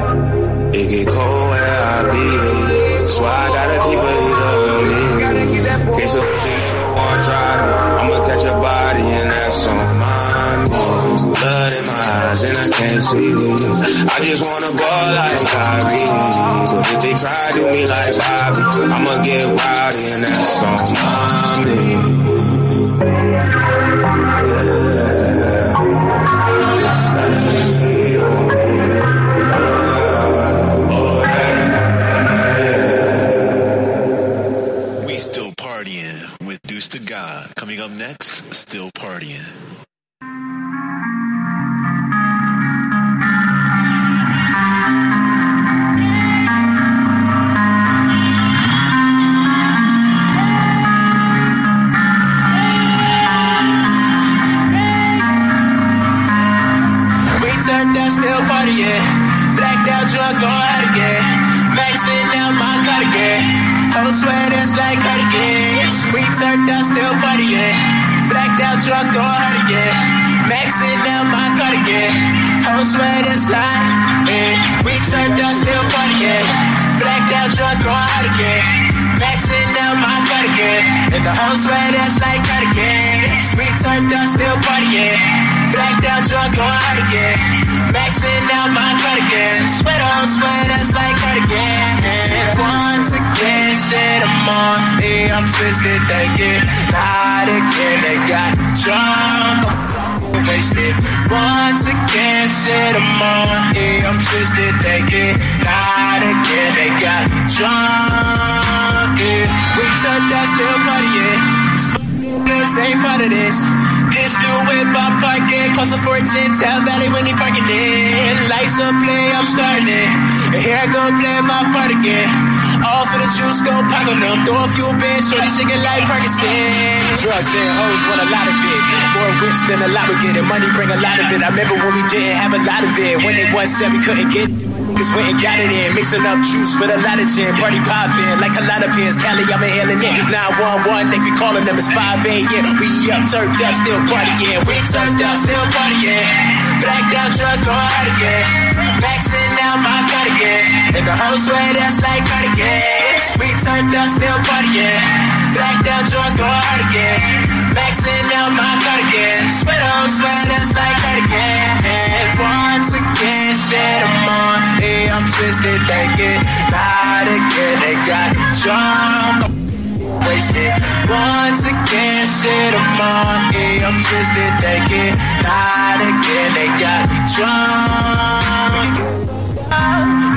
It get cold where I be. Why I gotta keep a blood in my eyes and I can't see you. I just wanna ball like Kyrie. But if they cry to me like Bobby, I'ma get rowdy and that's on mommy. We still partying with Deuce to God. Coming up next, still partying. Yeah, twisted, thinking. Not again, they got drunk. Wasted. Once again, shit, I'm on. Yeah, I'm twisted, thinking. Not again, they got drunk. Yeah, we turned that still partying. This ain't part of this. This new whip I'm parking cost a fortune. Tell Valley when he parking it. Lights up, play, I'm starting it. Here I go playing my part again. All for the juice, go pack on them. Throw a few bins, shorty shaking like Parkinson. Drugs and hoes want a lot of it. More whips than a lot we get it. Money bring a lot of it. I remember when we didn't have a lot of it. When it was said we couldn't get it. Cause went and got it in, mixing up juice with a lot of gin, party poppin' like a lot of pins. Cali, I'm inhaling it. 911, they be calling them, it's 5 a.m. We up, turned up, still partying. We turned up, still partying. Blacked out, drunk, going hard again. Maxing out my cardigan. And the whole sweat, that's like cardigan. We turned up, still partying. Blacked out, drunk, going hard again. Maxing out my cardigan. Sweat on sweat, that's like cardigan. Once again, shit, I'm on. Yeah, I'm twisted, thinking. Not again, they got drunk. Wasted. Once again, shit, I'm on. Yeah, I'm twisted, thinking. Not again, they got me drunk.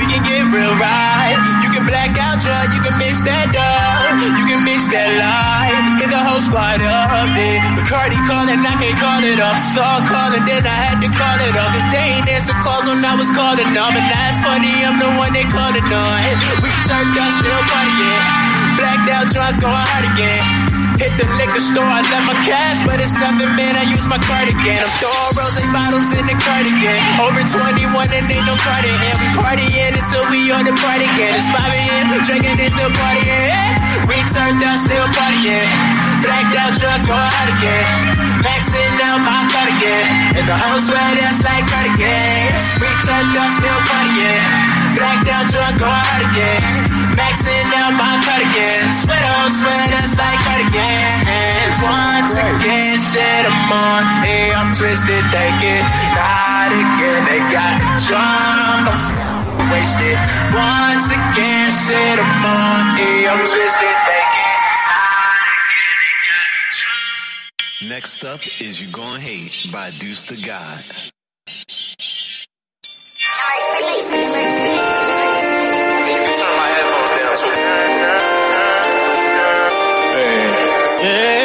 We can get real right. You can black out drunk, you can mix that up. You can mix that light. Hit the whole squad up, yeah. Bacardi calling, I can't call it off. Saw calling, then I had to call it off. Cause they ain't answer calls when I was calling them. And that's funny, I'm the one they calling on. We turned up, still partying. Blacked out drunk, going hard again. Hit the liquor store, I left my cash, but it's nothing, man. I use my cardigan. I'm throwing rose bottles in the cardigan. Over 21 and ain't no cardigan. We partying until we on the party again. It's 5 a.m. Drinking is still partying. We turned up, still partying. Blacked out drunk, going hard again. Maxing out my cardigan. And the whole sweat, that's like cardigan. We turned up, still partying. Blacked out drunk, going hard again. Maxing out my cardigan. Sweat on sweat, that's like cardigan. Once again, shit, I'm on. Hey, I'm twisted, thinking. Not again, they got drunk. I'm f- wasted. Once again, shit, I'm on. Hey, I'm twisted, thinking. Next up is You Gon' Hate by Deuce to God. Yeah,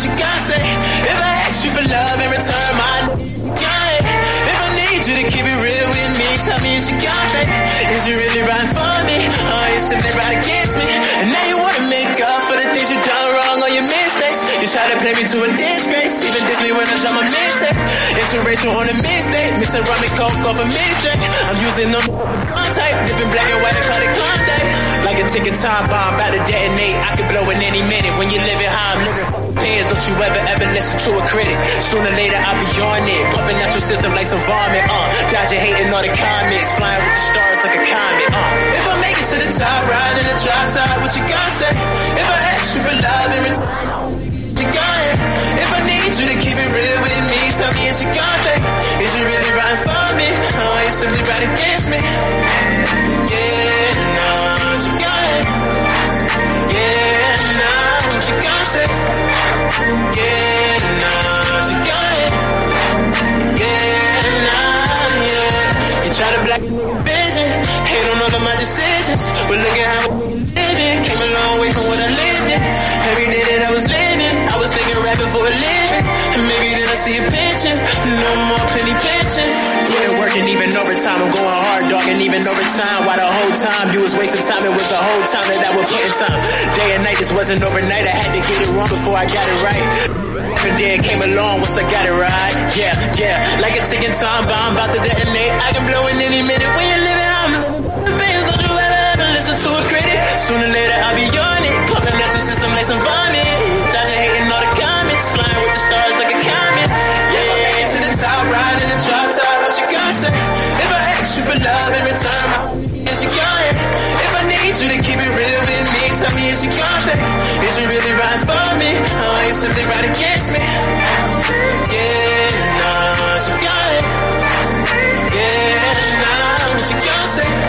what you say. If I ask you for love in return, my got it. If I need you to keep it real with me, tell me is you got it. Is you really riding for me? Or you simply right against me? And now you wanna make up for the things you done wrong or your mistakes. You try to play me to a disgrace, even diss me when I drop my mistake. Interracial on a mistake, mixing rum and coke off a mixtape. I'm using them type, dipping black and white and call it Klondike. Like a ticking time bomb, about to detonate. I could blow in any minute when you're living how I'm living. Don't you ever, ever listen to a critic. Sooner or later, I'll be on it. Pumping out your system like some vomit, uh. Dodging hating all the comments. Flying with the stars like a comet, uh. If I make it to the top, riding the drop side, what you gonna say? If I ask you for love in return, you got it. If I need you to keep it real with me, tell me is you got it? Is you really riding for me? Or you simply riding against me? Yeah, nah, say? Yeah, nah, you got it. Yeah, nah, yeah. You try to black vision, hate on all of my decisions, but look at how I living. Came a long way from what I lived in. Every day that I was living, I was thinking rapping for a living. Maybe then I see a pension, no more penny pension. Putting working even overtime, I'm going hard, dog, and even overtime. Why the whole time you was wasting time? It was the whole time that I was put in time. Day and night, this wasn't overnight. I had to get it wrong before I got it right. And then came along once I got it right. Yeah, yeah, like a ticking time bomb about to detonate. I can blow in any minute when you're living. I'm the bands, don't you ever ever listen to a critic? Sooner or later I'll be on it. Pumping out your system like some vomit. Comments, flying with the stars like a comet. Yeah, I make it to the top, riding the drop top, what you gonna say? If I ask you for love in return, is you it? If I need you to keep it real with me, tell me is you it? Is you really riding for me? Or are you simply right against me? Yeah, nah, you got it. Yeah, nah, what you gonna say?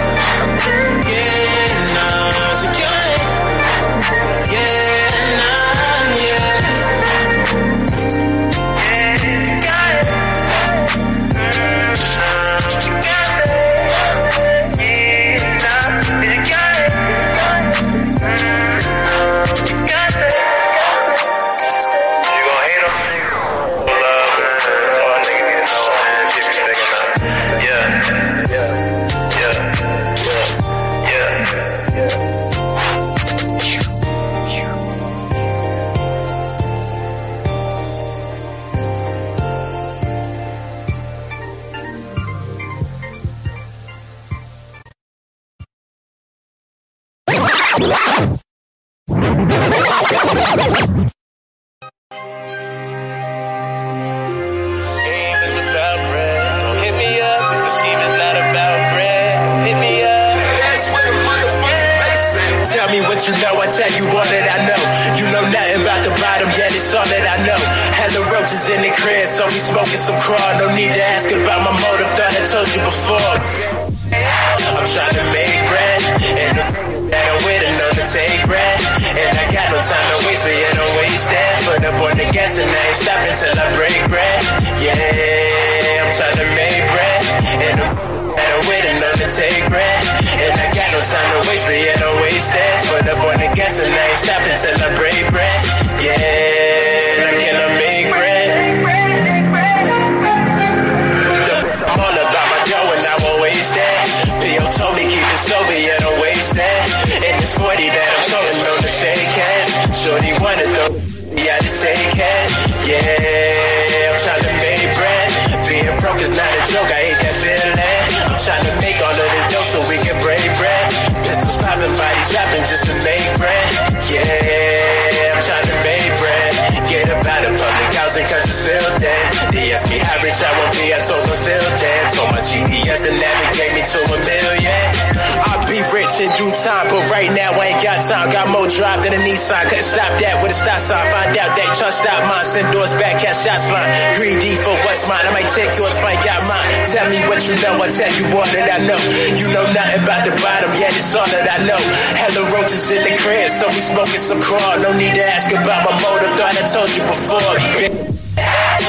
I got more drive than a Nissan, couldn't stop that with a stop sign. Find out try to stop mine, send doors back, catch shots flying. Greedy for what's mine, I might take yours, find got mine. Tell me what you know, I tell you all that I know. You know nothing about the bottom, yeah, it's all that I know. Hella roaches in the crib, so we smoking some crawl. No need to ask about my motive, thought I told you before.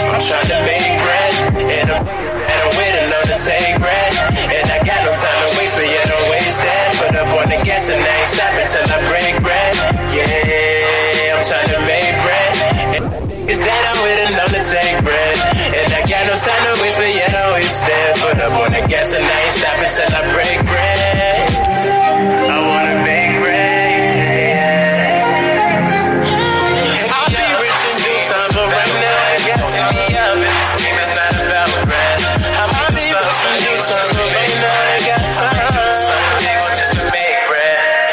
I'm trying to make bread, and I'm, and take bread. And I got no time to waste, but yeah, don't waste that. Put up on the gas and I ain't stopping till I break bread. Yeah, I'm trying to make bread. Is that I'm with another take bread. And I got no time to waste, but yet I always stand. Put up on the gas and I ain't stopping till I break bread.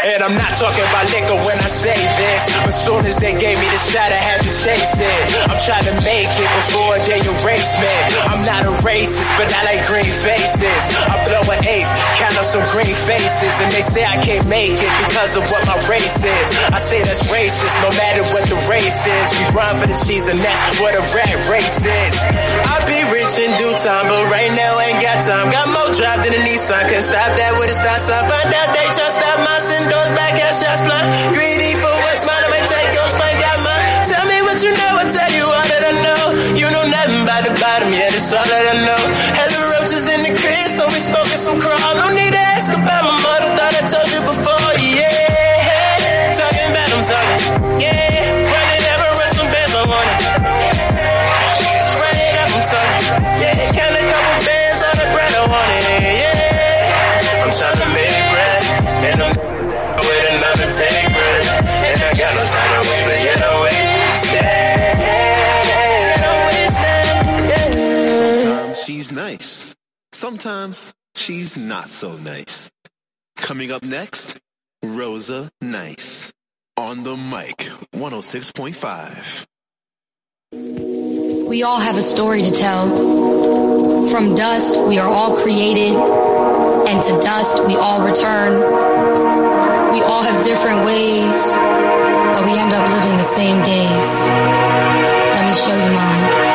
And I'm not talking about liquor when I say this. As soon as they gave me the shot, I had to chase it. I'm trying to make it before they erase me. I'm not a racist, but I like green faces. I blow an eighth, count up some green faces. And they say I can't make it because of what my race is. I say that's racist, no matter what the race is. We run for the cheese, and that's what a rat race is. I'll be rich in due time, but right now ain't got time. Got more drive than a Nissan, can stop that with a stop sign. Find out they try stop my doors back at shots flying. Greedy for what's mine, I may take yours, find got mine. Tell me what you know, I tell you all that I know. You know nothing about the bottom, yeah, that's all that I know. Hella roaches in the crib, so we smoking some crawl. No need to ask about Sometimes she's not so nice. Coming up next, Rosa Nice. On the mic, 106.5. We all have a story to tell. From dust, we are all created, and to dust, we all return. We all have different ways, but we end up living the same days. Let me show you mine.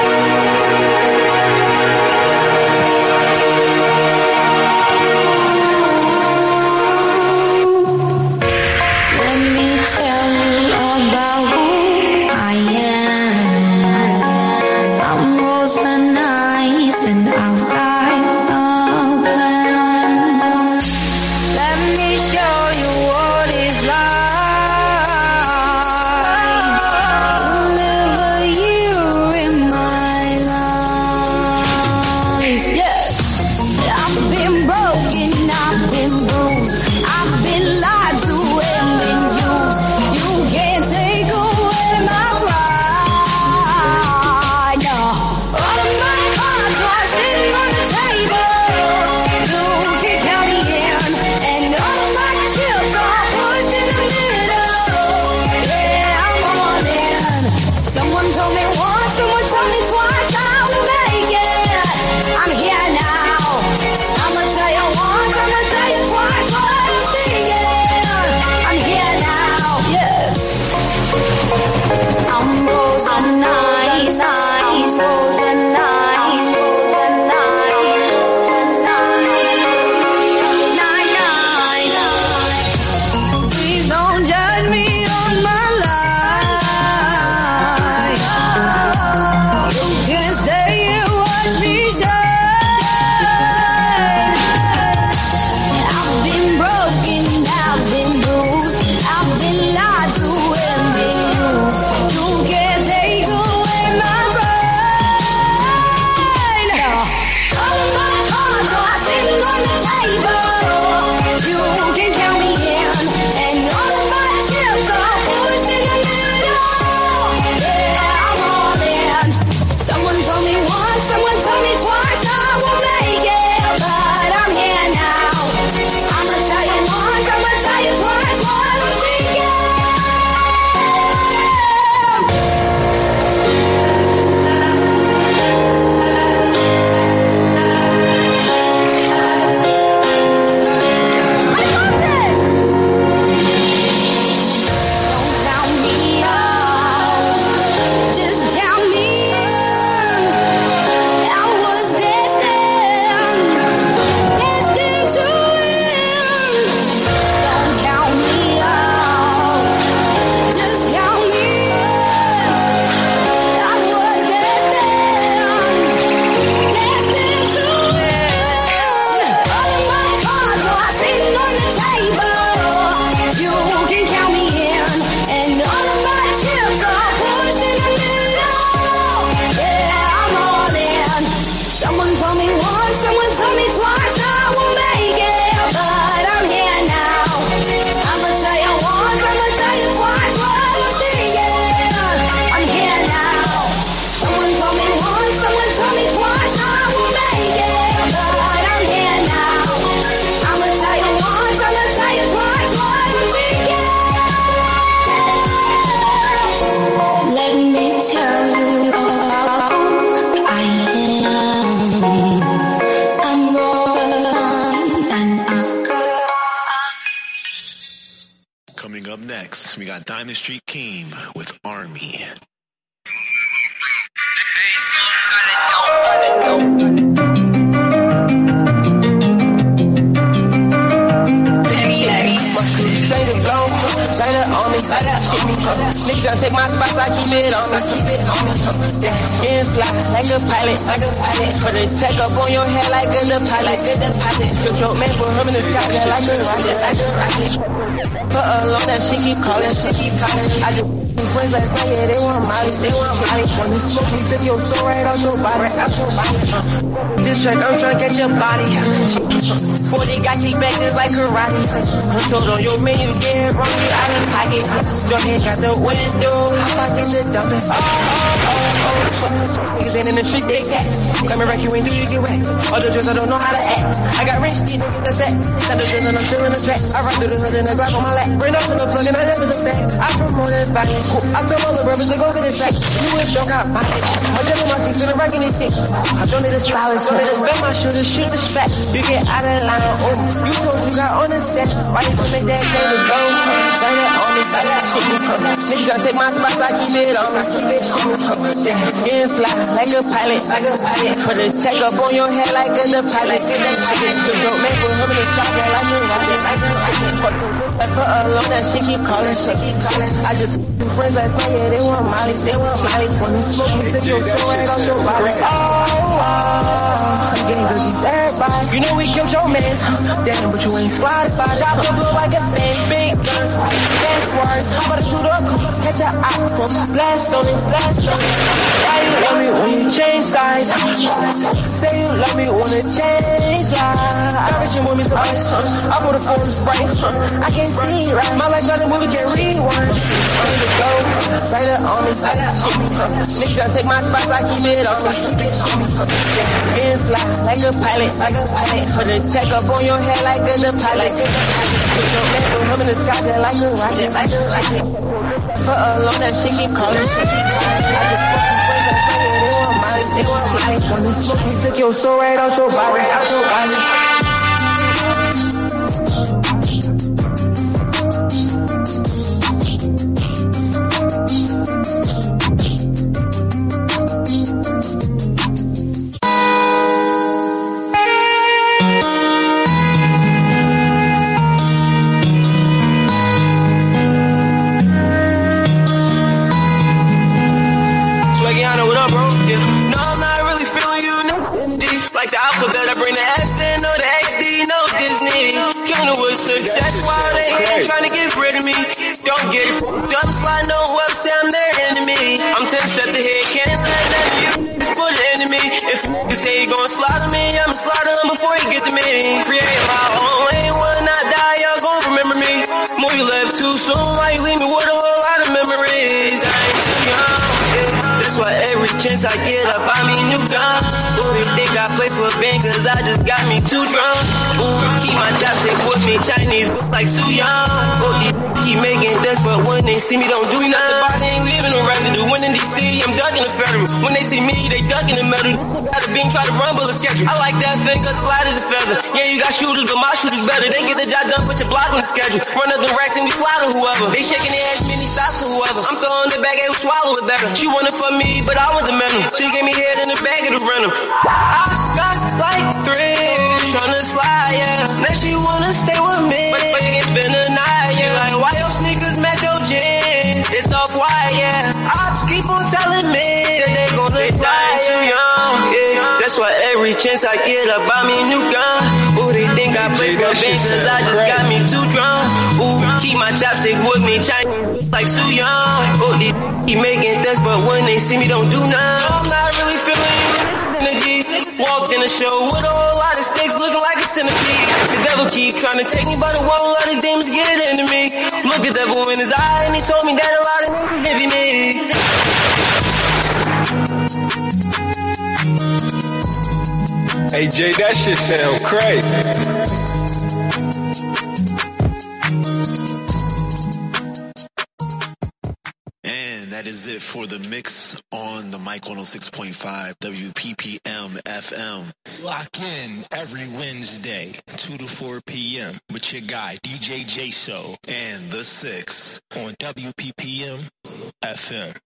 Damn, but you ain't spotted by. Drop the blow like a snake, big guns, dance words. How about a two-door coupe? Catch a eye, go blast on it, blast on it. Why you want me when you change sides? Say you love me when it change lives. I reach with me so much, I put a phone in spray. I can't see right. My life nothing movie can rewind. Ready to go, up on me, up on me. Niggas tryna take my spots, I keep it on me. It on me. Fly like a pilot, like a pilot. Put a check up on your head like a pilot. Put your put him in the sky just like a rocket, like a rocket. For alone that she keep calling, she keep calling. I just fucking they want Molly, they want. When you smoke, you took your soul right out your body, out your body. Get it. Dumb slide, no up, say I'm their enemy. I'm 10 steps ahead, can't let none of you just put enemy. If you say you gon' slaughter me, I'ma slaughter him before he get to me. Create my own way, when I die, y'all gon' remember me. Move you left too soon, every chance I get up, I me new gun. Ooh, they think I play for cause I just got me too drunk. Ooh, keep my chopstick with me, Chinese like too young. Ooh, keep making this, but when they see me, don't do nothing. The body ain't leaving no residue. When in DC, I'm ducking the federal. When they see me, they ducking the metal. Got a beam, try to rumble a schedule. I like that thing cause light as a feather. Yeah, you got shooters, but my shooters better. They get the job done, put your block on the schedule. Run up the racks and we slaughter whoever. They shaking their ass, mini stops to whoever. I'm throwing it back, and swallow it better. She wanted for me, but I want the mental. She gave me head in the bag of the rental. I got like three, tryna slide, yeah. Now she wanna stay with me, but, but you can spend the night, yeah. Like, why every chance I get, I buy me new gun. Ooh, they think I play for bank, cause I just got me too drunk. Ooh, keep my chopstick with me, Chinese like too young. Ooh, these keep making threats, but when they see me, don't do nothing. I'm not really feeling. Energy. Walked in the show with a whole lot of snakes looking like a centipede. The devil keep trying to take me, but it won't let his demons get into me. Look at devil in his eye, and he told me that a lot of envy me. Hey Jay, that shit sound crazy. And that is it for the mix on the Mic 106.5 WPPM FM. Lock in every Wednesday, 2 to 4 p.m. with your guy, DJ Jso. And the 6 on WPPM FM.